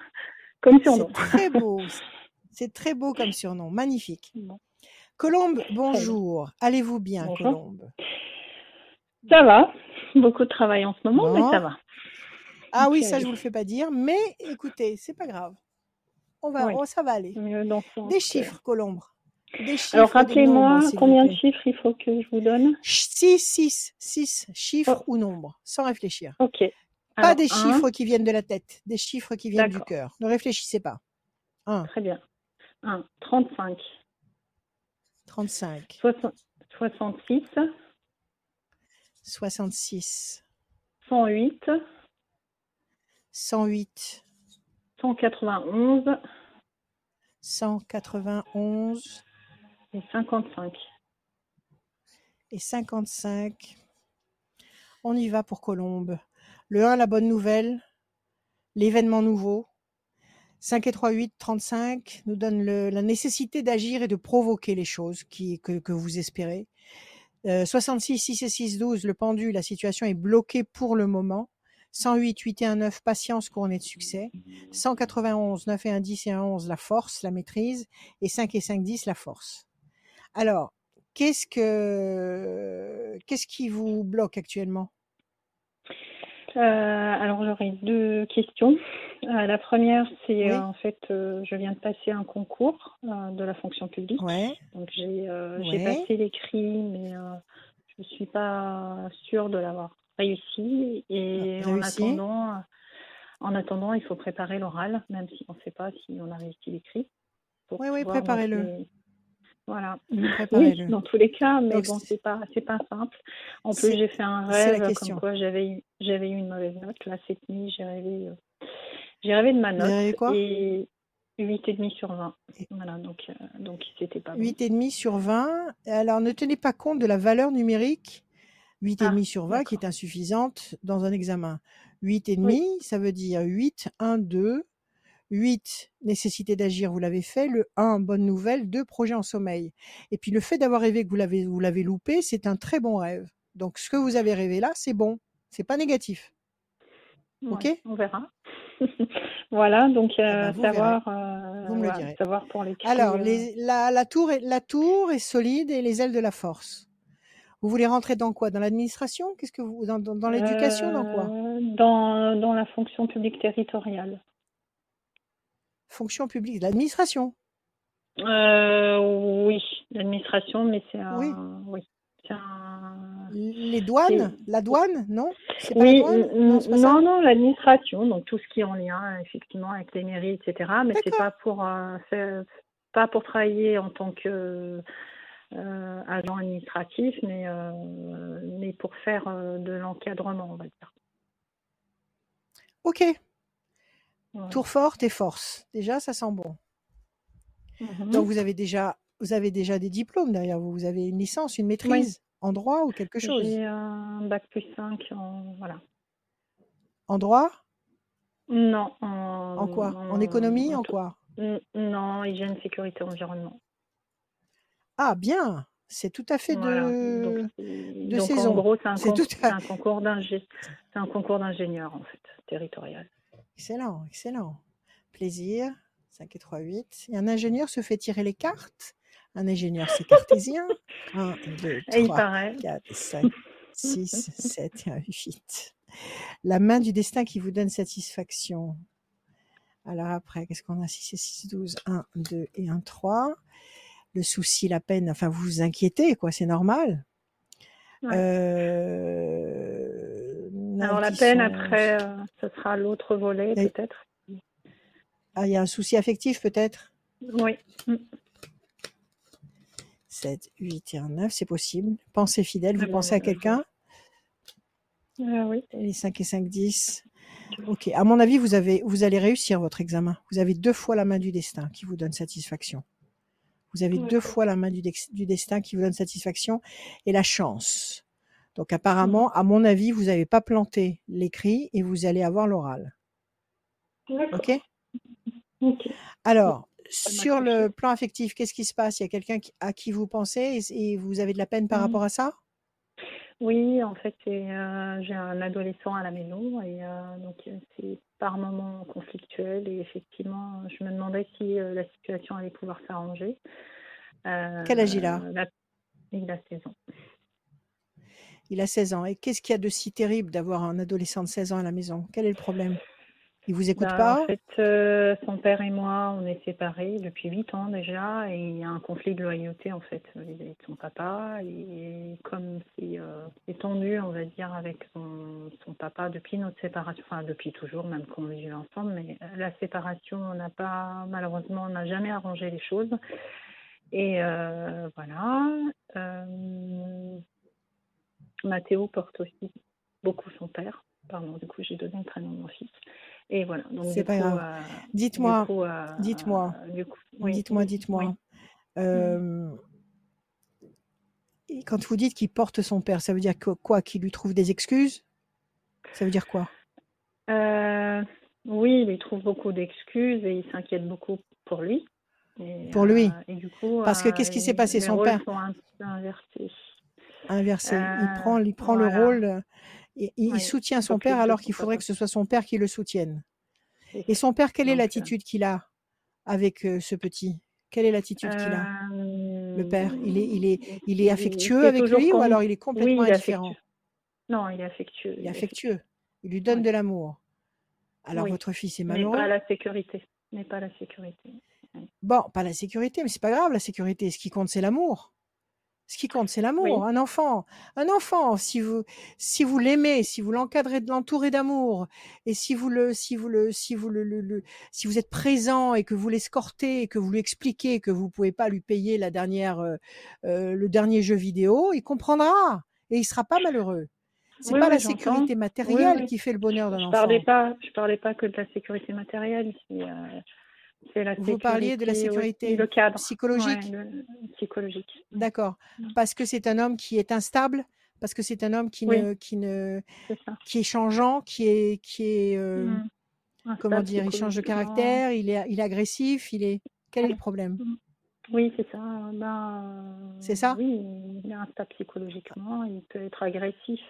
Comme surnom. C'est très beau. c'est très beau comme surnom. Magnifique. Colombe, bonjour. Allez-vous bien, Colombe? Ça va. Beaucoup de travail en ce moment, mais ça va. Ah oui, ça je vous le fais pas dire, mais écoutez, c'est pas grave. On va, oh, ça va aller. Des chiffres, Colombe. Alors rappelez-moi combien de chiffres il faut que je vous donne 6, 6, 6 chiffres oh. ou nombres, sans réfléchir. Ok. Pas des chiffres qui viennent de la tête, des chiffres qui viennent du cœur. Ne réfléchissez pas. Très bien. 1, 35. 35. 66. 66. 108. 108. 191. 191. Et 55. Et 55. On y va pour Colombe. Le 1, la bonne nouvelle. L'événement nouveau. 5 et 3, 8, 35 nous donne la nécessité d'agir et de provoquer les choses qui, que, vous espérez. 66, euh, 6 et 6, 12, le pendu, la situation est bloquée pour le moment. 108, 8 et 1, 9, patience couronnée de succès. 191, 9 et 1, 10 et 1, 11, la force, la maîtrise. Et 5 et 5, 10, la force. Alors, qu'est-ce que qu'est-ce qui vous bloque actuellement? Euh, alors j'aurais deux questions. Euh, la première, c'est euh, en fait, je viens de passer un concours de la fonction publique. Ouais. Donc j'ai passé l'écrit, mais je ne suis pas sûre de l'avoir réussi. Et en attendant, en attendant, il faut préparer l'oral, même si on ne sait pas si on a réussi l'écrit. Oui, oui, préparez-le. Voilà. Oui, dans tous les cas, mais bon, c'est pas, c'est pas simple. En plus, j'ai fait un rêve comme quoi j'avais eu, j'avais eu une mauvaise note. Là, cette nuit, j'ai rêvé, euh, j'ai rêvé de ma note. Quoi? et 8,5 sur 20. Voilà, donc, euh, donc c'était pas 8,5 sur 20. Alors, ne tenez pas compte de la valeur numérique 8,5 ah, sur 20 qui est insuffisante dans un examen. 8,5, ça veut dire 8, 1, 2, 8, nécessité d'agir, vous l'avez fait. Le 1, bonne nouvelle. 2, projet en sommeil. Et puis le fait d'avoir rêvé que vous l'avez, vous l'avez loupé, c'est un très bon rêve. Donc ce que vous avez rêvé là, c'est bon. C'est pas négatif. ok? On verra. voilà, donc euh, ah bah, savoir, euh, vous me le direz. savoir pour les Alors, les, la, la, tour est, la tour est solide et les ailes de la force. Vous voulez rentrer dans quoi? Dans l'administration? Qu'est-ce que vous dans, dans, l'éducation Dans quoi? Euh, dans, dans la fonction publique territoriale fonction publique, l'administration. Euh, oui, l'administration, mais c'est un. Oui. Les douanes? La douane? Non? Oui, non, non, l'administration, donc tout ce qui est en lien effectivement avec les mairies, etc. Mais c'est pas pour euh, pas pour travailler en tant que euh, agent administratif, mais mais pour faire de l'encadrement, on va dire. Ok, Tour forte et force. Déjà, ça sent bon. Mmh Donc, vous avez déjà, vous avez déjà des diplômes derrière vous. Vous avez une licence, une maîtrise en droit ou quelque chose? J'ai un bac plus 5 en, voilà. En droit? Non. En, quoi? En, économie? En, quoi? Non, hygiène, sécurité, environnement. Ah, bien c'est tout à fait de, de saison. En gros, c'est un, un, concours d'ingénieur, en fait, territorial. Excellent, excellent. Plaisir. 5 et 3, 8. Et un ingénieur se fait tirer les cartes? Un ingénieur, c'est cartésien? 1, 2, 3, 4, 5, 6, 7 et 8. La main du destin qui vous donne satisfaction. Alors après, qu'est-ce qu'on a? 6 et 6, 12. 1, 2 et 1, 3. Le souci, la peine, enfin, vous vous inquiétez, quoi, c'est normal. Euh, alors la peine, après, euh, ce sera l'autre volet, peut-être. Ah, il y a un souci affectif, peut-être? Oui. 7, 8 et 1 9, c'est possible. Pensez fidèle, vous pensez à quelqu'un? Euh, Oui. Les 5 et 5, 10. Ok, à mon avis, vous, avez, vous allez réussir votre examen. Vous avez deux fois la main du destin qui vous donne satisfaction. Vous avez deux fois la main du, du, destin qui vous donne satisfaction et la chance. Donc apparemment, à mon avis, vous n'avez pas planté l'écrit et vous allez avoir l'oral. Ok? Alors, sur le plan affectif, qu'est-ce qui se passe? Il y a quelqu'un à qui vous pensez et, vous avez de la peine par mmh. rapport à ça? Oui, en fait, euh, j'ai un adolescent à la maison et euh, donc c'est par moments conflictuel et effectivement, je me demandais si euh, la situation allait pouvoir s'arranger. Quel âge il a? Il a 16 ans. Il a 16 ans. Et qu'est-ce qu'il y a de si terrible d'avoir un adolescent de 16 ans à la maison? Quel est le problème? Il vous écoute bah, pas En fait, euh, son père et moi, on est séparés depuis 8 ans déjà, et il y a un conflit de loyauté en fait vis-à-vis de son papa. Et comme c'est euh, tendu, on va dire, avec son, papa depuis notre séparation, enfin depuis toujours, même qu'on vit ensemble, mais la séparation, on n'a pas, malheureusement, on n'a jamais arrangé les choses. Et euh, voilà. Mathéo porte aussi beaucoup son père. Pardon, du coup, j'ai donné le prénom de mon fils. Et voilà. C'est pas grave. Euh, dites-moi, dites-moi, dites-moi, dites-moi. quand vous dites qu'il porte son père, ça veut dire quoi Qu'il lui trouve des excuses? Ça veut dire quoi? Euh, Oui, il trouve beaucoup d'excuses et il s'inquiète beaucoup pour lui. pour lui. Euh, et du coup, Parce que qu'est-ce qui s'est passé Son père? inversé. Inversé. il prend, il prend le rôle il, soutient son père alors qu'il faudrait que ce soit son père qui le soutienne. Et son père, quelle est l'attitude qu'il a avec ce petit? Quelle est l'attitude qu'il a? Le père, il est, il est, il est affectueux avec lui ou alors il est complètement indifférent? Non, il est affectueux. Il est affectueux. Il lui donne de l'amour. Alors votre fils est malheureux. Mais pas la sécurité. Mais pas la sécurité. Bon, pas la sécurité, mais c'est pas grave la sécurité. Ce qui compte, c'est l'amour. Ce qui compte, c'est l'amour. Un enfant, un enfant, si vous, si vous l'aimez, si vous l'encadrez, de l'entourer d'amour, et si vous le, si vous le, si vous le, si vous êtes présent et que vous l'escortez, et que vous lui expliquez que vous pouvez pas lui payer la dernière, euh, euh, le dernier jeu vidéo, il comprendra et il sera pas malheureux. C'est pas la sécurité matérielle qui fait le bonheur d'un enfant. Je parlais pas, je parlais pas que de la sécurité matérielle. Euh, vous parliez de la sécurité psychologique. psychologique. D'accord. Mm. Parce que c'est un homme qui est instable, parce que c'est un homme qui ne, qui ne, qui est changeant, qui est, qui est, euh, mm. comment dire, il change de caractère, il est, il est agressif, il est. Quel est le problème? Mm. Oui, c'est ça. Ben, c'est ça? Oui, il est instable psychologiquement, il peut être agressif,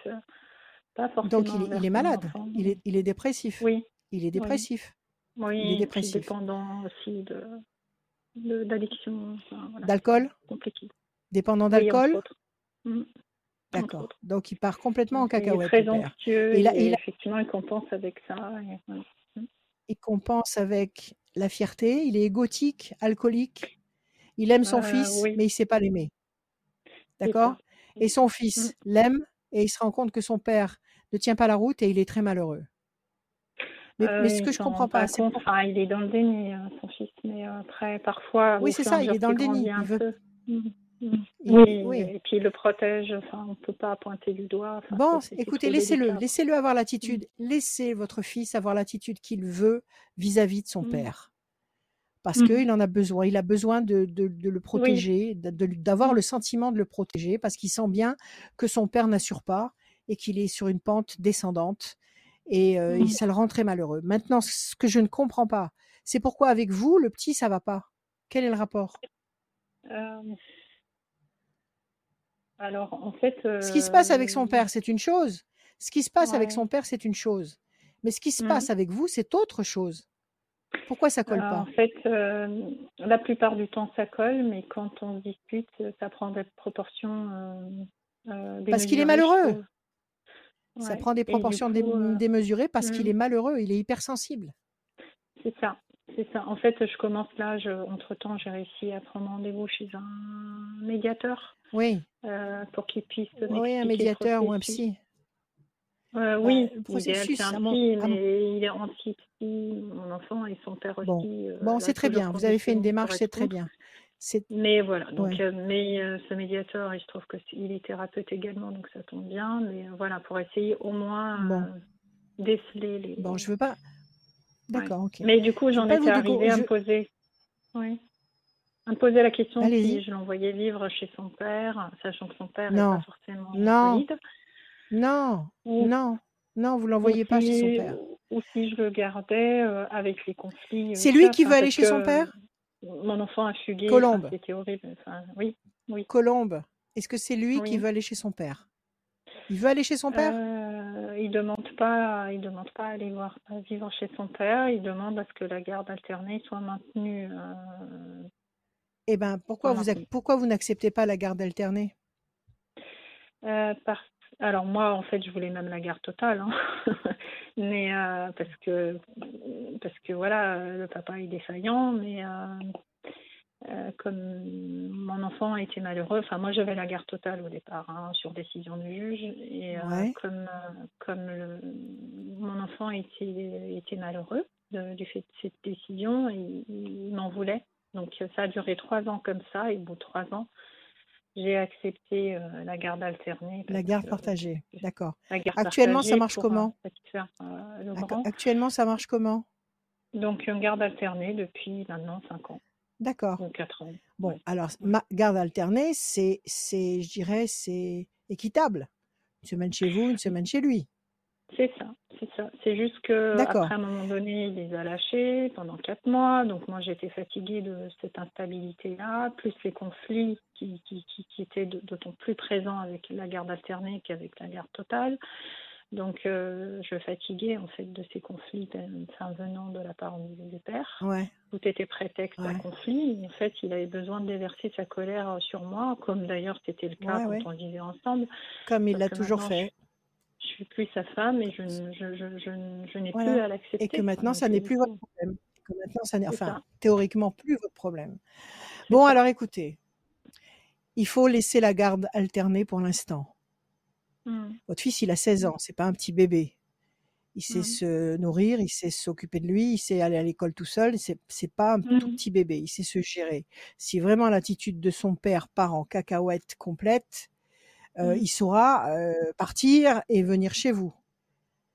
pas forcément. Donc il, il est malade, il est, il est dépressif. Oui. Il est dépressif. Oui, il est dépressif. dépendant aussi de, d'addiction. D'alcool? Compliqué. Dépendant d'alcool? mmh. D'accord. Donc il part complètement en cacahuète. Il est très anxieux et, effectivement il compense avec ça. Mmh. Il compense avec la fierté, il est égotique, alcoolique, il aime son euh, fils, mais il ne sait pas l'aimer. D'accord? Et son fils mmh. l'aime et il se rend compte que son père ne tient pas la route et il est très malheureux. Mais, euh, ce que je comprends pas, c'est il est dans le déni, hein, son fils, mais après, parfois. Oui, c'est ça, il est dans le déni. Il veut. Mmh, mmh. oui, et puis il le protège, enfin, on ne peut pas pointer du doigt. bon, écoutez, laissez-le, laissez-le avoir l'attitude, mmh. laissez votre fils avoir l'attitude qu'il veut vis-à-vis de son père. Parce qu'il en a besoin, il a besoin de, de, de le protéger, d'avoir le sentiment de le protéger, parce qu'il sent bien que son père n'assure pas et qu'il est sur une pente descendante et mmh. ça le rend très malheureux. Maintenant, ce que je ne comprends pas, c'est pourquoi avec vous, le petit, ça va pas? Quel est le rapport? Alors, en fait. Ce qui se passe avec son père, c'est une chose. Ce qui se passe avec son père, c'est une chose. Mais ce qui se passe mmh. avec vous, c'est autre chose. Pourquoi ça colle pas En fait, la plupart du temps, ça colle, mais quand on discute, ça prend des proportions. Parce qu'il est malheureux. Ça prend des proportions euh, démesurées parce qu'il est mmh. malheureux, il est hypersensible. C'est ça, c'est ça. En fait, je commence là, entre-temps, j'ai réussi à prendre rendez-vous chez un médiateur. Oui. Euh, pour qu'il puisse. Oui, un médiateur ou un psy. Euh, oui, le processus, c'est un psy, mais il est anti-psy, mon enfant et son père aussi. Euh, bon, c'est très bien. Vous avez fait une démarche, c'est très bien. Mais voilà, donc, euh, mais ce médiateur, il se trouve qu'il est thérapeute également, donc ça tombe bien. Mais voilà, pour essayer au moins bon. déceler les. Bon, je veux pas. D'accord, ok. Mais du coup, j'en étais arrivée à me poser. Oui à me poser la question si je l'envoyais vivre chez son père, sachant que son père n'est pas forcément non. solide. Non, non, non, vous l'envoyez pas chez son père. Ou si je le gardais euh, avec les conflits. Euh, C'est lui qui veut aller chez son père? Mon enfant a fugué. Colombe. C'était horrible. oui, oui. Colombe. Est-ce que c'est lui qui veut aller chez son père? Il veut aller chez son père? Euh, Il demande pas. Il demande pas à aller voir, à vivre chez son père. Il demande à ce que la garde alternée soit maintenue. Eh ben, pourquoi vous, pourquoi vous n'acceptez pas la garde alternée? Euh, Alors moi, en fait, je voulais même la garde totale, hein. mais euh, parce que parce que voilà, le papa est défaillant, mais euh, comme mon enfant a été malheureux, enfin moi j'avais la garde totale au départ hein, sur décision du juge, et comme comme mon enfant était était malheureux du fait de cette décision, il m'en voulait. Donc ça a duré trois ans comme ça, et au bout de trois ans, j'ai accepté euh, la garde alternée. La garde partagée, d'accord. Actuellement, ça marche comment euh, Actuellement, ça marche comment Donc une garde alternée depuis maintenant cinq ans. D'accord. Ans. Bon, alors ma garde alternée, c'est, je dirais, c'est équitable. Une semaine chez vous, une semaine chez lui. C'est ça, c'est ça. C'est juste que après un moment donné, il les a lâchés pendant quatre mois. Donc moi, j'étais fatiguée de cette instabilité-là, plus les conflits qui, qui, qui, étaient d'autant plus présents avec la garde alternée qu'avec la garde totale. Donc euh, je fatiguais en fait de ces conflits venant de la part des pères. Ouais. Tout était prétexte à conflit. En fait, il avait besoin de déverser sa colère sur moi, comme d'ailleurs c'était le cas quand on vivait ensemble. Comme il l'a toujours fait je suis plus sa femme et je, je, je, je n'ai plus à l'accepter. Et que maintenant, ça n'est plus votre problème. Que maintenant, ça n'est, enfin, théoriquement, plus votre problème. Bon, alors écoutez, il faut laisser la garde alternée pour l'instant. Mmh. Votre fils, il a 16 ans, c'est pas un petit bébé. Il sait mmh. se nourrir, il sait s'occuper de lui, il sait aller à l'école tout seul. C'est, c'est pas un tout mmh. petit bébé, il sait se gérer. Si vraiment l'attitude de son père part en cacahuète complète, euh, il saura euh, partir et venir chez vous.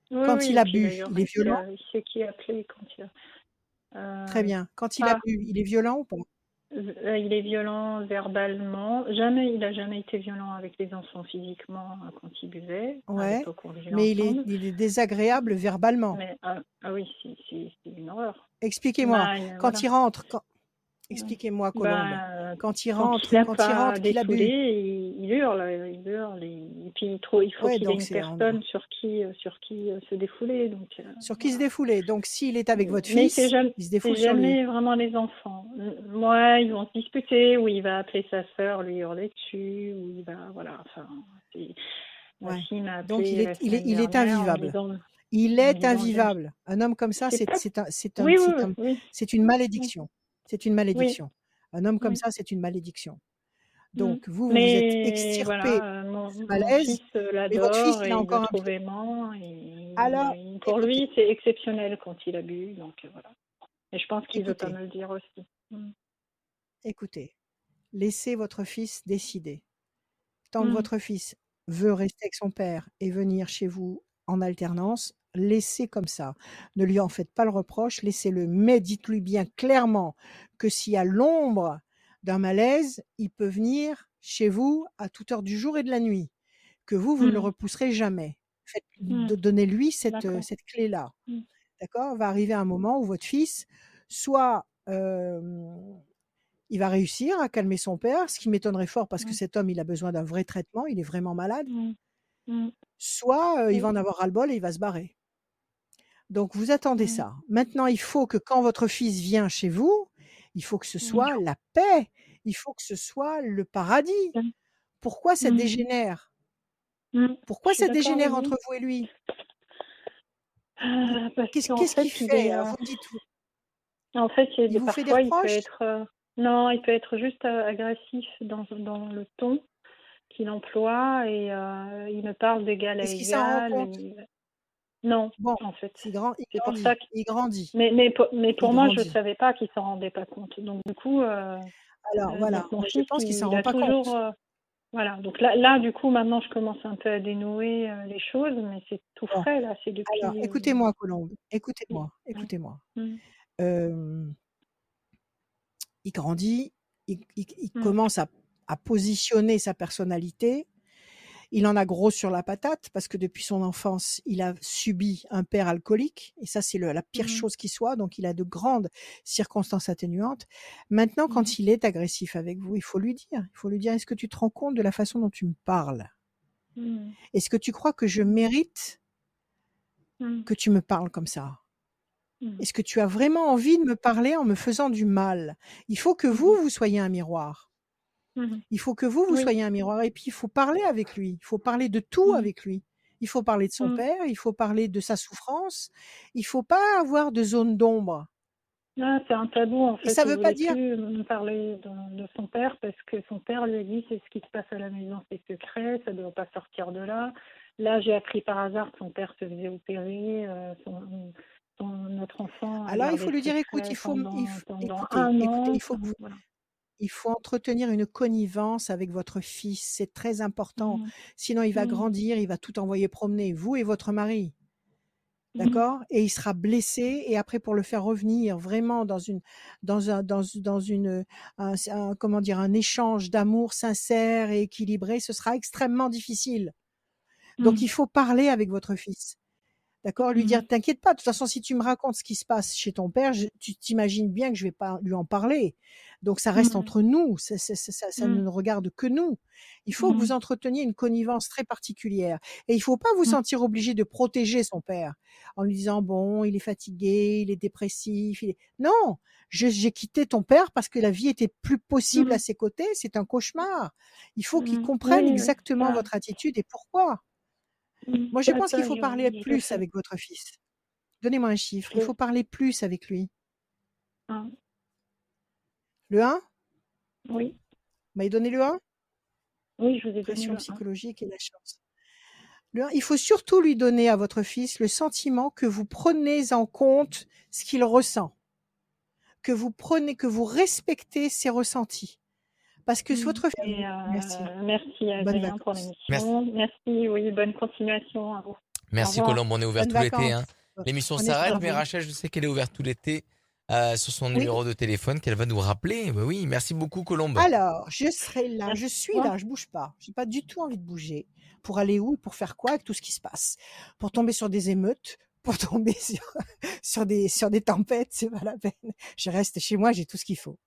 quand il a bu, il est violent. Il sait qui appeler quand il a... Très bien. Quand il a ah. bu, il est violent ou pas? Euh, il est violent verbalement. Jamais, il a jamais été violent avec les enfants physiquement quand il buvait. Ouais. Mais il est, il est, désagréable verbalement. Ah, ah, oui, c'est une horreur. Expliquez-moi. Bah, quand il rentre, quand, Expliquez-moi, Colombe. Ben, quand il rentre, quand il, quand il rentre, qu'il a bu. Il, hurle, il hurle. Et puis il, faut qu'il ait une personne sur qui, euh, sur qui euh, se défouler. Donc, euh, sur qui se défouler. Donc s'il est avec votre fils, jamais, il se défoule sur jamais vraiment les enfants. Moi, ils vont se disputer, ou il va appeler sa sœur, lui hurler dessus, ou il va, voilà. Enfin, Donc il est, il est, il est invivable. Il est invivable. Un homme comme ça, un, c'est une malédiction. C'est une malédiction. Un homme comme ça, c'est une malédiction. Mmh. Donc, vous, vous êtes extirpé voilà, mon, malaise, euh, et votre fils, il a encore un... Et, Alors, pour lui, c'est exceptionnel quand il a bu. Donc, euh, voilà. Et je pense qu'il veut pas me le dire aussi. Mmh. Écoutez, laissez votre fils décider. Tant que mmh. votre fils veut rester avec son père et venir chez vous en alternance, laissez comme ça. Ne lui en faites pas le reproche, laissez-le, mais dites-lui bien clairement que s'il y a l'ombre d'un malaise, il peut venir chez vous à toute heure du jour et de la nuit, que vous, vous ne le mmh. repousserez jamais. Mmh. Donnez-lui cette, cette clé-là. Mmh. D'accord? Va arriver un moment où votre fils, soit il va réussir à calmer son père, ce qui m'étonnerait fort parce que cet homme, il a besoin d'un vrai traitement, il est vraiment malade. Soit il va en avoir ras-le-bol et il va se barrer. Donc vous attendez mmh. ça. Maintenant, il faut que quand votre fils vient chez vous, il faut que ce mmh. soit la paix, il faut que ce soit le paradis. Mmh. Pourquoi ça dégénère? Pourquoi ça dégénère entre vous et lui? Ah, Qu'est-ce qu'il fait En fait, il, vous parfois, il peut être non, il peut être juste agressif dans, dans le ton. qu'il emploie et il me parle d'égal à égal. Non, bon, en fait. C'est grand, il, pour ça qu'il grandit. Mais, mais, mais pour moi, je ne savais pas qu'il s'en rendait pas compte. Donc, du coup. Alors, voilà, je pense qu'il s'en rend pas toujours, compte. Voilà, donc là, là, du coup, maintenant, je commence un peu à dénouer euh, les choses, mais c'est tout frais, là, c'est depuis... Alors, écoutez-moi, Colombe, écoutez-moi, mmh. écoutez-moi. Mmh. il grandit, il, mmh. commence à, à, positionner sa personnalité, il en a gros sur la patate parce que depuis son enfance, il a subi un père alcoolique et ça c'est la pire mmh. chose qui soit. Donc il a de grandes circonstances atténuantes. Maintenant, quand mmh. il est agressif avec vous, il faut lui dire, il faut lui dire est-ce que tu te rends compte de la façon dont tu me parles? Mmh. Est-ce que tu crois que je mérite que tu me parles comme ça? Est-ce que tu as vraiment envie de me parler en me faisant du mal? Il faut que vous, vous soyez un miroir. Mmh il faut que vous, vous soyez un miroir. Et puis, il faut parler avec lui. Il faut parler de tout mmh. avec lui. Il faut parler de son mmh. père, il faut parler de sa souffrance. Il faut pas avoir de zone d'ombre. Ah, c'est un tabou en fait. ça veut pas dire plus parler de, son père parce que son père lui a dit c'est ce qui se passe à la maison, c'est secret, ça ne doit pas sortir de là. Là, j'ai appris par hasard que son père se faisait opérer, euh, son, notre enfant. Alors, il faut lui dire écoute, il faut, il faut, écoutez, il faut que vous, il faut entretenir une connivence avec votre fils, c'est très important. Mmh. Sinon, il va mmh. grandir, il va tout envoyer promener, vous et votre mari. Mmh. D'accord? Et il sera blessé. Et après, pour le faire revenir vraiment dans une, dans un, dans, dans une, comment dire, un échange d'amour sincère et équilibré, ce sera extrêmement difficile. Donc, il faut parler avec votre fils. D'accord Lui dire, t'inquiète pas, de toute façon, si tu me racontes ce qui se passe chez ton père, tu t'imagines bien que je vais pas lui en parler. Donc ça reste mmh. entre nous, ça, ça, ça, mmh. ne regarde que nous. Il faut que vous mmh. entreteniez une connivence très particulière. Et il faut pas vous sentir obligé de protéger son père en lui disant, bon, il est fatigué, il est dépressif. Il est... Non, j'ai quitté ton père parce que la vie était plus possible à ses côtés, c'est un cauchemar. Il faut qu'il comprenne exactement votre attitude et pourquoi. Moi, je pense qu'il faut parler plus avec votre fils. Donnez-moi un chiffre. Il faut parler plus avec lui. Le 1 Oui. Vous m'avez donné le 1 Oui, je vous ai donné Pression psychologique et la chance. Le 1, il faut surtout lui donner à votre fils le sentiment que vous prenez en compte ce qu'il ressent, que vous prenez, que vous respectez ses ressentis. Parce que votre fils. Euh, merci. Merci Adrien pour l'émission. Merci. oui, bonne continuation à vous. Merci Colombe, on est ouvert tout l'été. Hein. L'émission s'arrête, mais Rachel, je sais qu'elle est ouverte tout l'été. Euh, sur son numéro de téléphone qu'elle va nous rappeler. Bah oui, merci beaucoup Colombe. Alors, je serai là, je suis là, je bouge pas. J'ai pas du tout envie de bouger. Pour aller où Pour faire quoi avec tout ce qui se passe? Pour tomber sur des émeutes pour tomber sur, sur, des, sur des tempêtes, c'est pas la peine. Je reste chez moi, j'ai tout ce qu'il faut.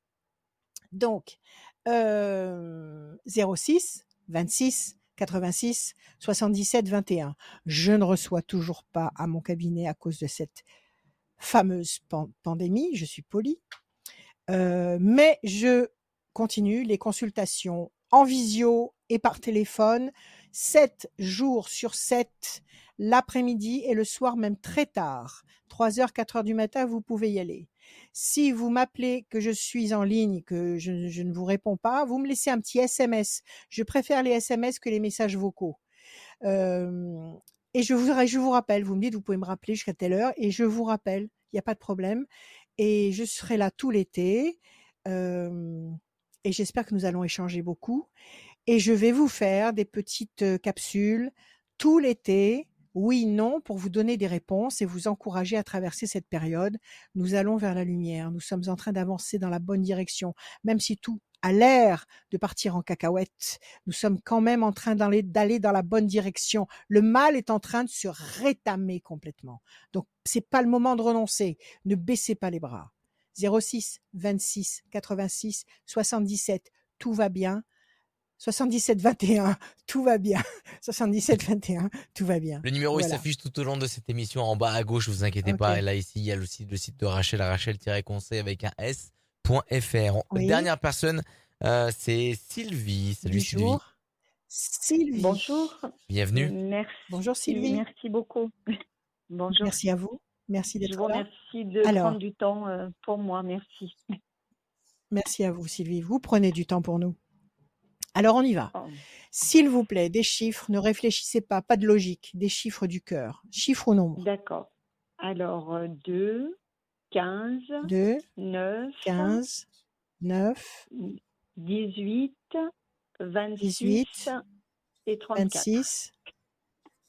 Donc, euh, 06 26 86 77 21. Je ne reçois toujours pas à mon cabinet à cause de cette fameuse pandémie, je suis poli, euh, mais je continue les consultations en visio et par téléphone, 7 jours sur 7, l'après-midi et le soir même très tard. 3 heures, 4 heures du matin, vous pouvez y aller. Si vous m'appelez que je suis en ligne, que je, ne vous réponds pas, vous me laissez un petit SMS. Je préfère les SMS que les messages vocaux. Euh, et je vous, je vous rappelle, vous me dites, vous pouvez me rappeler jusqu'à telle heure, et je vous rappelle, il n'y a pas de problème. Et je serai là tout l'été. et j'espère que nous allons échanger beaucoup. Et je vais vous faire des petites capsules tout l'été, oui, non, pour vous donner des réponses et vous encourager à traverser cette période. Nous allons vers la lumière. Nous sommes en train d'avancer dans la bonne direction, même si tout à l'air de partir en cacahuète. Nous sommes quand même en train d'aller dans la bonne direction. Le mal est en train de se rétamer complètement. Donc, c'est pas le moment de renoncer. Ne baissez pas les bras. 06 26 86 77, tout va bien. 77 21, tout va bien. 77 21, tout va bien. Le numéro il s'affiche tout au long de cette émission en bas à gauche, vous inquiétez pas. Et là ici, il y a aussi le site de Rachel, Rachel-conseil avec un S. .fr. Dernière personne, euh, c'est Sylvie. Salut Sylvie. Sylvie. Bonjour. Bienvenue. Merci. Bonjour Sylvie. Merci beaucoup. Bonjour. Merci à vous. Merci d'être là. Merci de prendre du temps euh, pour moi. Merci. Merci à vous Sylvie. Vous prenez du temps pour nous. Alors on y va. Oh. S'il vous plaît, des chiffres, ne réfléchissez pas, pas de logique, des chiffres du cœur. Chiffres ou nombre? D'accord. Alors 2, 15, 2, 9, 15, 9, 18, 28 et 34. 26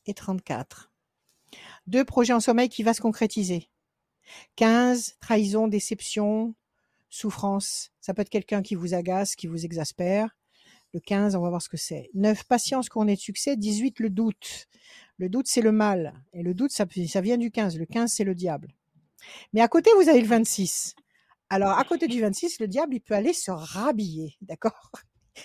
et 34. Deux projets en sommeil qui va se concrétiser. 15, trahison, déception, souffrance. Ça peut être quelqu'un qui vous agace, qui vous exaspère. Le 15, on va voir ce que c'est. 9, patience, couronnée de succès. 18, le doute. Le doute, c'est le mal. Et le doute, ça, ça vient du 15. Le 15, c'est le diable. Mais à côté, vous avez le 26. Alors, à côté du 26, le diable, il peut aller se rhabiller. D'accord?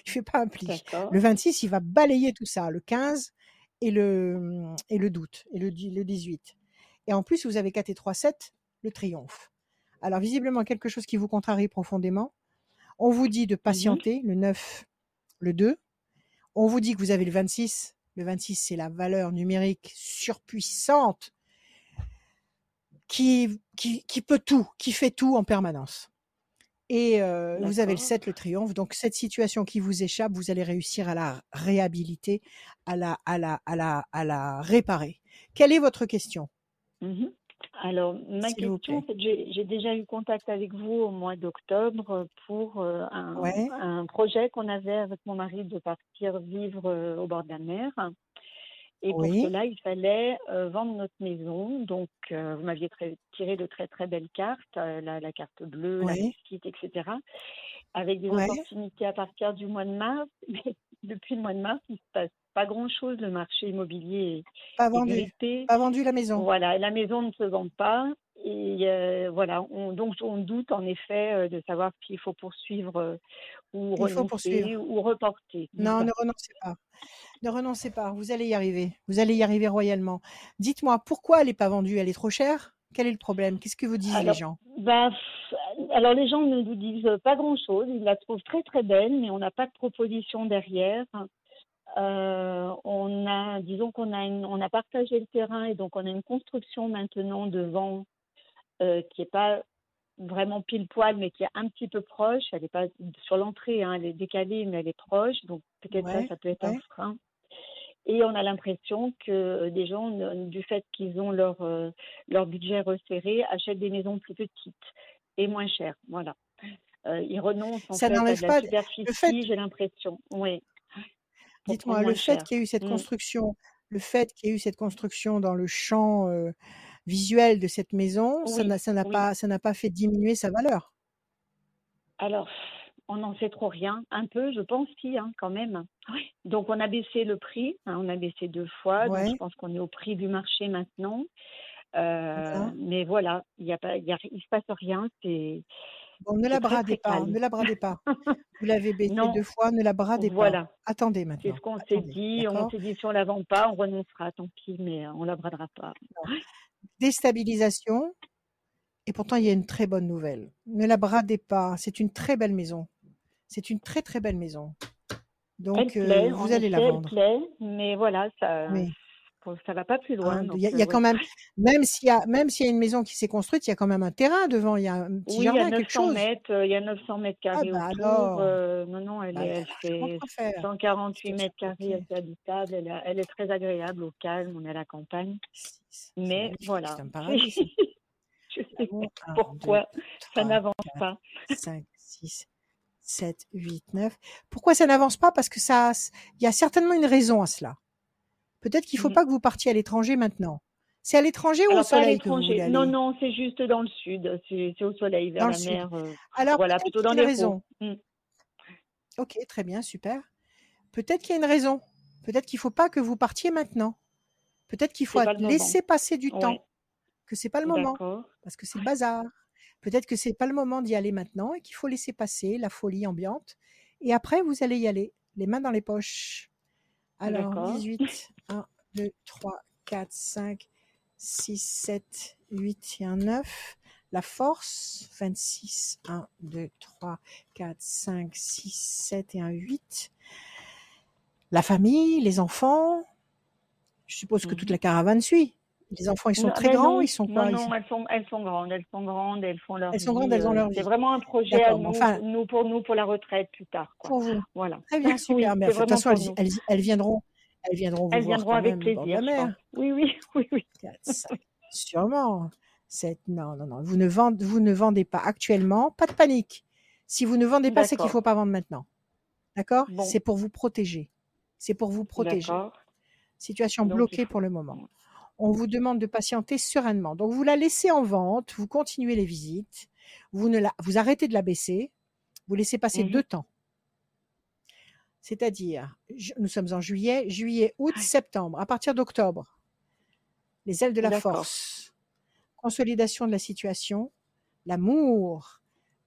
Il fait pas un pli. Le 26, il va balayer tout ça. Le 15 et le, et le doute. Et le, le 18. Et en plus, vous avez 4 et 3, 7, le triomphe. Alors, visiblement, quelque chose qui vous contrarie profondément. On vous dit de mmh patienter, le 9, le 2. On vous dit que vous avez le 26. Le 26, c'est la valeur numérique surpuissante qui, qui, qui, peut tout, qui fait tout en permanence. Et euh, vous avez le 7, le triomphe. Donc, cette situation qui vous échappe, vous allez réussir à la réhabiliter, à la, à la, à la, à la réparer. Quelle est votre question? Mmh alors, ma question, j'ai déjà eu contact avec vous au mois d'octobre pour euh, un, projet qu'on avait avec mon mari de partir vivre euh, au bord de la mer. Et pour cela, il fallait euh, vendre notre maison. Donc, vous m'aviez tiré de très très belles cartes, la, carte bleue, la petite, etc. Avec des opportunités à partir du mois de mars. Mais depuis le mois de mars, il se passe pas grand-chose. Le marché immobilier est pas vendu. Pas vendu la maison. Voilà, la maison ne se vend pas. Et euh, voilà, on, donc on doute en effet euh, de savoir s'il faut poursuivre euh, ou renoncer ou reporter. Non, ne renoncez pas. Ne renoncez pas, vous allez y arriver. Vous allez y arriver royalement. Dites-moi, pourquoi elle n'est pas vendue? Elle est trop chère? Quel est le problème? Qu'est-ce que vous disent les gens? bah, Alors les gens ne nous disent pas grand-chose. Ils la trouvent très très belle, mais on n'a pas de proposition derrière. Euh, on a, disons qu'on a, on a partagé le terrain et donc on a une construction maintenant devant euh, qui n'est pas vraiment pile poil, mais qui est un petit peu proche. Elle n'est pas sur l'entrée, hein, elle est décalée, mais elle est proche. Donc peut-être ça, ça peut être un frein. Et on a l'impression que des gens, du fait qu'ils ont leur, euh, leur budget resserré, achètent des maisons plus petites et moins chères. Voilà. ils renoncent en ça fait à de la superficie, j'ai l'impression. Oui. Dites-moi, le fait qu'il y ait eu cette mmh. construction, le fait qu'il y ait eu cette construction dans le champ visuel de cette maison, ça n'a pas, ça n'a pas fait diminuer sa valeur? Alors, on n'en sait trop rien. Un peu, je pense, si, hein, quand même. Donc, on a baissé le prix. Hein, on a baissé deux fois. je pense qu'on est au prix du marché maintenant. mais voilà, il ne se passe rien. C'est Bon, ne la bradez pas, ne la bradez pas. Vous l'avez baissé deux fois, ne la bradez voilà. pas. Attendez maintenant. C'est ce qu'on s'est dit. On s'est dit si on la vend pas, on renoncera, tant pis, mais on la bradera pas. Déstabilisation. Et pourtant, il y a une très bonne nouvelle. Ne la bradez pas. C'est une très belle maison. C'est une très très belle maison. Donc, euh, vous allez la vendre. Elle plaît, mais voilà, ça ça va pas plus loin. Hein, il y a, quand même, même s'il y a, même s'il y a une maison qui s'est construite, il y a quand même un terrain devant, il y a un petit jardin, quelque chose. Mètres, euh, il y a 900 mètres ah carrés bah autour. Euh, non, non, elle, bah, est, elle fait 148 mètres carrés, assez habitable. Elle, elle, est très agréable, au calme, on est à la campagne. Mais voilà. C'est un paradis. Je sais pas pourquoi ça n'avance pas. 5, 6, 7, 8, 9. Pourquoi ça n'avance pas? Parce que ça, il y a certainement une raison à cela. Peut-être qu'il ne faut mmh pas que vous partiez à l'étranger maintenant. C'est à l'étranger ou au soleil que vous voulez Non, non, c'est juste dans le sud. C'est au soleil, vers la mer. Euh, Alors, voilà, plutôt dans les raisons. Mmh. Ok, très bien, super. Peut-être qu'il y a une raison. Peut-être qu'il ne faut pas que vous partiez maintenant. Peut-être qu'il faut laisser passer du temps. Que c'est pas le moment. Parce que c'est le bazar. Peut-être que c'est pas le moment d'y aller maintenant et qu'il faut laisser passer la folie ambiante. Et après, vous allez y aller, les mains dans les poches. Alors, 18, 1, 2, 3, 4, 5, 6, 7, 8 et un 9. La force, 26, 1, 2, 3, 4, 5, 6, 7 et un 8. La famille, les enfants. Je suppose que toute mmh la caravane suit. Les enfants, ils sont très ben grands, ils sont quoi Non, non, elles sont, elles sont grandes, elles sont grandes, elles font leur Elles sont grandes, elles ont leur C'est vraiment un projet à nous, nous, pour nous, pour la retraite plus tard. Quoi. Pour vous. Voilà. Très bien, super. mais de toute façon, elles, elles, viendront, elles viendront vous elles voir viendront avec plaisir. Oui, oui, oui, oui. Sûrement. Non, non, non. Vous ne, vendez, vous ne vendez pas actuellement. Pas de panique. Si vous ne vendez pas, c'est qu'il ne faut pas vendre maintenant. D'accord? C'est pour vous protéger. C'est pour vous protéger. Situation bloquée pour le moment. On vous demande de patienter sereinement. Donc vous la laissez en vente, vous continuez les visites, vous ne la, vous arrêtez de la baisser, vous laissez passer mmh deux temps. C'est-à-dire, nous sommes en juillet, juillet, août, septembre. À partir d'octobre, les ailes de la force, consolidation de la situation, l'amour,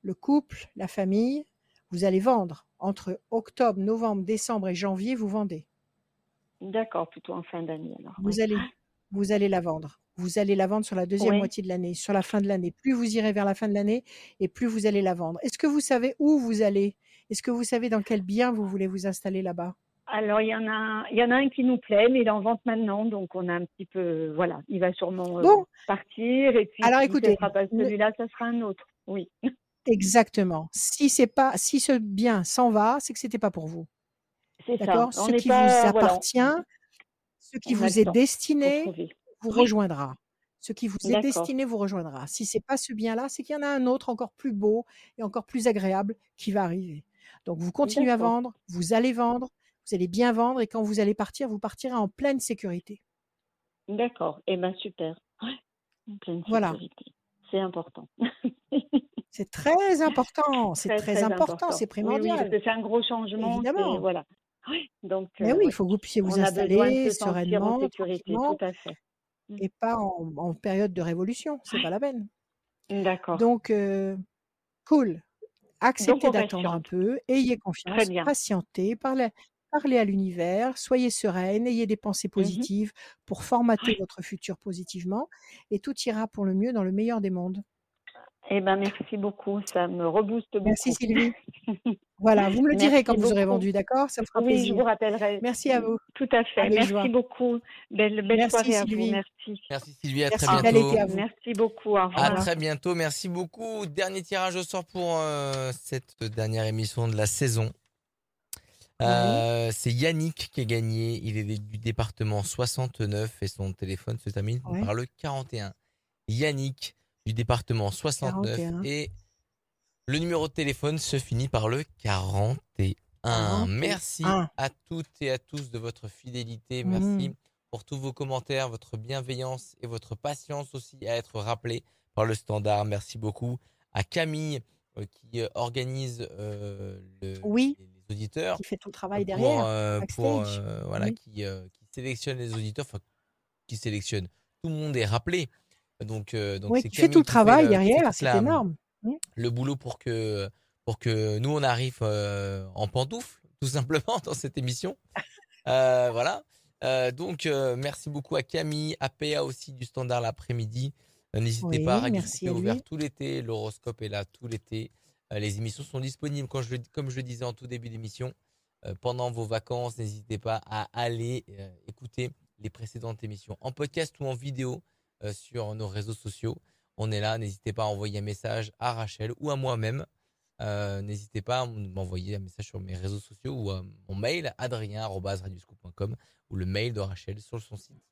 le couple, la famille, vous allez vendre. Entre octobre, novembre, décembre et janvier, vous vendez. D'accord, plutôt en fin d'année Vous allez, vous allez la vendre. Vous allez la vendre sur la deuxième moitié de l'année, sur la fin de l'année. Plus vous irez vers la fin de l'année et plus vous allez la vendre. Est-ce que vous savez où vous allez Est-ce que vous savez dans quel bien vous voulez vous installer là-bas? Alors, il y en a, il y en a un qui nous plaît, mais il est en vente maintenant, donc on a un petit peu, voilà, il va sûrement euh, partir. Et puis, alors si écoutez, sera pas celui-là, ça sera un autre. Oui. Exactement. Si c'est pas, si ce bien s'en va, c'est que c'était pas pour vous. C'est ça. Ce qui vous appartient, ce qui vous est destiné, vous rejoindra. Ce qui vous est destiné vous rejoindra. Si c'est pas ce bien-là, c'est qu'il y en a un autre encore plus beau et encore plus agréable qui va arriver. Donc vous continuez à vendre, vous allez vendre, vous allez bien vendre et quand vous allez partir, vous partirez en pleine sécurité. D'accord. Eh bien, super. En pleine voilà. C'est important. c'est très important. C'est très, important. C'est primordial. c'est un gros changement. Évidemment. Voilà. Donc, Mais oui, il faut que vous puissiez vous installer sereinement, sécurité, tout à fait. Mmh. et pas en, période de révolution. C'est pas la peine. D'accord. Donc, cool. Acceptez d'attendre un peu, ayez confiance, patientez, parlez, parlez à l'univers, soyez sereine, ayez des pensées mmh positives pour formater votre futur positivement et tout ira pour le mieux dans le meilleur des mondes. Eh ben, merci beaucoup, ça me rebooste beaucoup. Merci Sylvie. voilà, vous me le direz quand vous aurez vendu, d'accord? Ça me fera oui, plaisir. je vous rappellerai. Merci à vous. Tout à fait. merci beaucoup. Belle, belle soirée à vous. Merci. Merci Sylvie, à très bientôt. À merci beaucoup. Au À très bientôt, merci beaucoup. Dernier tirage au sort pour euh, cette dernière émission de la saison. Euh, c'est Yannick qui a gagné. Il est du département 69 et son téléphone se termine par le 41. Yannick du département 69 et le numéro de téléphone se finit par le 41. Merci à toutes et à tous de votre fidélité. Merci mmh. pour tous vos commentaires, votre bienveillance et votre patience aussi à être rappelé par le standard. Merci beaucoup à Camille euh, qui euh, organise euh, le, oui. les, auditeurs. Qui fait tout le travail derrière. Pour, voilà, qui, qui, sélectionne les auditeurs, enfin, qui sélectionne. Tout le monde est rappelé. Donc, euh, donc oui, tu fais tout le travail derrière, c'est énorme. Mmh. Le boulot pour que, pour que nous, on arrive euh, en pantoufle, tout simplement, dans cette émission. Euh, voilà. donc, merci beaucoup à Camille, à PA aussi du Standard l'après-midi. N'hésitez pas, à est ouvert tout l'été, l'horoscope est là tout l'été. les émissions sont disponibles, quand je, comme je le disais en tout début d'émission, pendant vos vacances. N'hésitez pas à aller écouter les précédentes émissions en podcast ou en vidéo. Euh, sur nos réseaux sociaux. On est là, n'hésitez pas à envoyer un message à Rachel ou à moi-même. Euh, n'hésitez pas à m'envoyer un message sur mes réseaux sociaux ou à mon mail adrien.radioscoop.com ou le mail de Rachel sur son site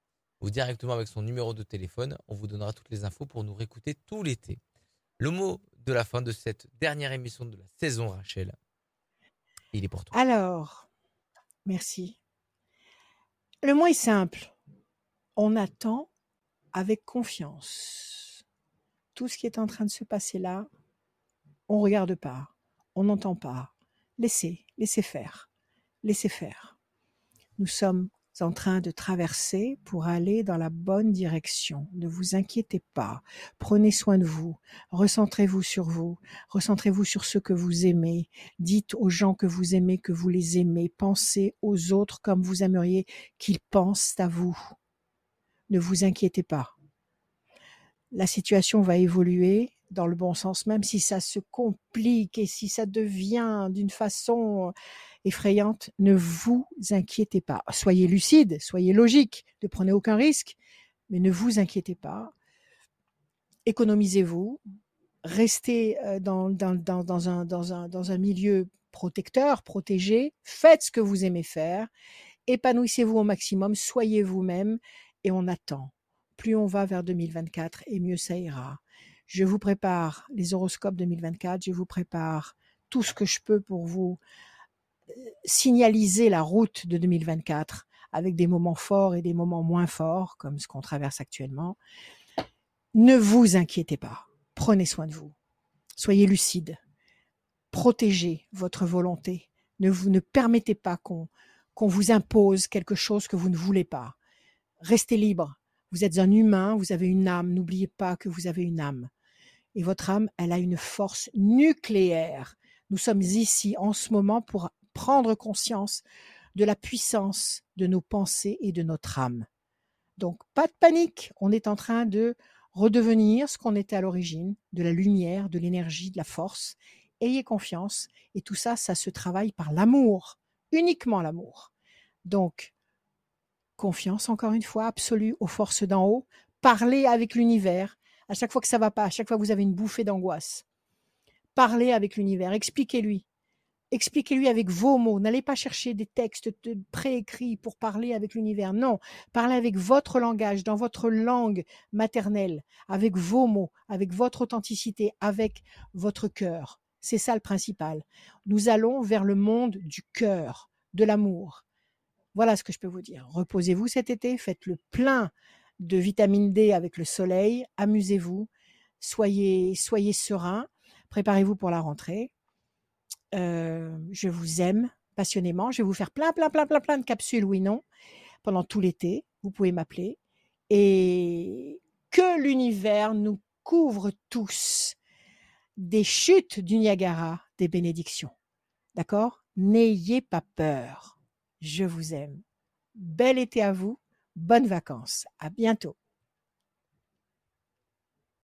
ou directement avec son numéro de téléphone. On vous donnera toutes les infos pour nous réécouter tout l'été. Le mot de la fin de cette dernière émission de la saison, Rachel, il est pour toi. Alors, merci. Le mot est simple. On attend avec confiance. Tout ce qui est en train de se passer là, on regarde pas, on n'entend pas. Laissez, laissez faire, laissez faire. Nous sommes en train de traverser pour aller dans la bonne direction. Ne vous inquiétez pas. Prenez soin de vous. Recentrez-vous sur vous. Recentrez-vous sur ceux que vous aimez. Dites aux gens que vous aimez que vous les aimez. Pensez aux autres comme vous aimeriez qu'ils pensent à vous ne vous inquiétez pas. La situation va évoluer dans le bon sens, même si ça se complique et si ça devient d'une façon effrayante, ne vous inquiétez pas. Soyez lucide, soyez logique, ne prenez aucun risque, Mais ne vous inquiétez pas. Économisez-vous. Restez un, dans un milieu protecteur, protégé. Faites ce que vous aimez faire. Épanouissez-vous au maximum. Soyez vous-même. Et on attend. Plus on va vers 2024 et mieux ça ira. Je vous prépare les horoscopes 2024. Je vous prépare tout ce que je peux pour vous signaliser la route de 2024 avec des moments forts et des moments moins forts, comme ce qu'on traverse actuellement. Ne vous inquiétez pas. Prenez soin de vous. Soyez lucide. Protégez votre volonté. Ne vous ne permettez pas qu'on qu'on vous impose quelque chose que vous ne voulez pas. Restez libre. Vous êtes un humain, vous avez une âme. N'oubliez pas que vous avez une âme. Et votre âme, elle a une force nucléaire. Nous sommes ici en ce moment pour prendre conscience de la puissance de nos pensées et de notre âme. Donc, pas de panique, on est en train de redevenir ce qu'on était à l'origine, de la lumière, de l'énergie, de la force. Ayez confiance, et tout ça, ça se travaille par l'amour, uniquement l'amour. Donc, confiance, encore une fois, absolue aux forces d'en haut, parlez avec l'univers, à chaque fois que ça va pas, à chaque fois que vous avez une bouffée d'angoisse. Parlez avec l'univers, expliquez-lui, Expliquez-lui avec vos mots. N'allez pas chercher des textes préécrits pour parler avec l'univers. Non, parlez avec votre langage, dans votre langue maternelle, avec vos mots, avec votre authenticité, avec votre cœur. C'est ça le principal. Nous allons vers le monde du cœur, de l'amour. Voilà ce que je peux vous dire. Reposez-vous cet été, faites le plein de vitamine D avec le soleil, amusez-vous, soyez, soyez serein, préparez-vous pour la rentrée je vous aime passionnément. Je vais vous faire plein, plein, plein, plein, plein de capsules, oui, non, pendant tout l'été. Vous pouvez m'appeler. Et que l'univers nous couvre tous des chutes du Niagara, des bénédictions. D'accord? N'ayez pas peur. Je vous aime. Bel été à vous. Bonnes vacances. À bientôt.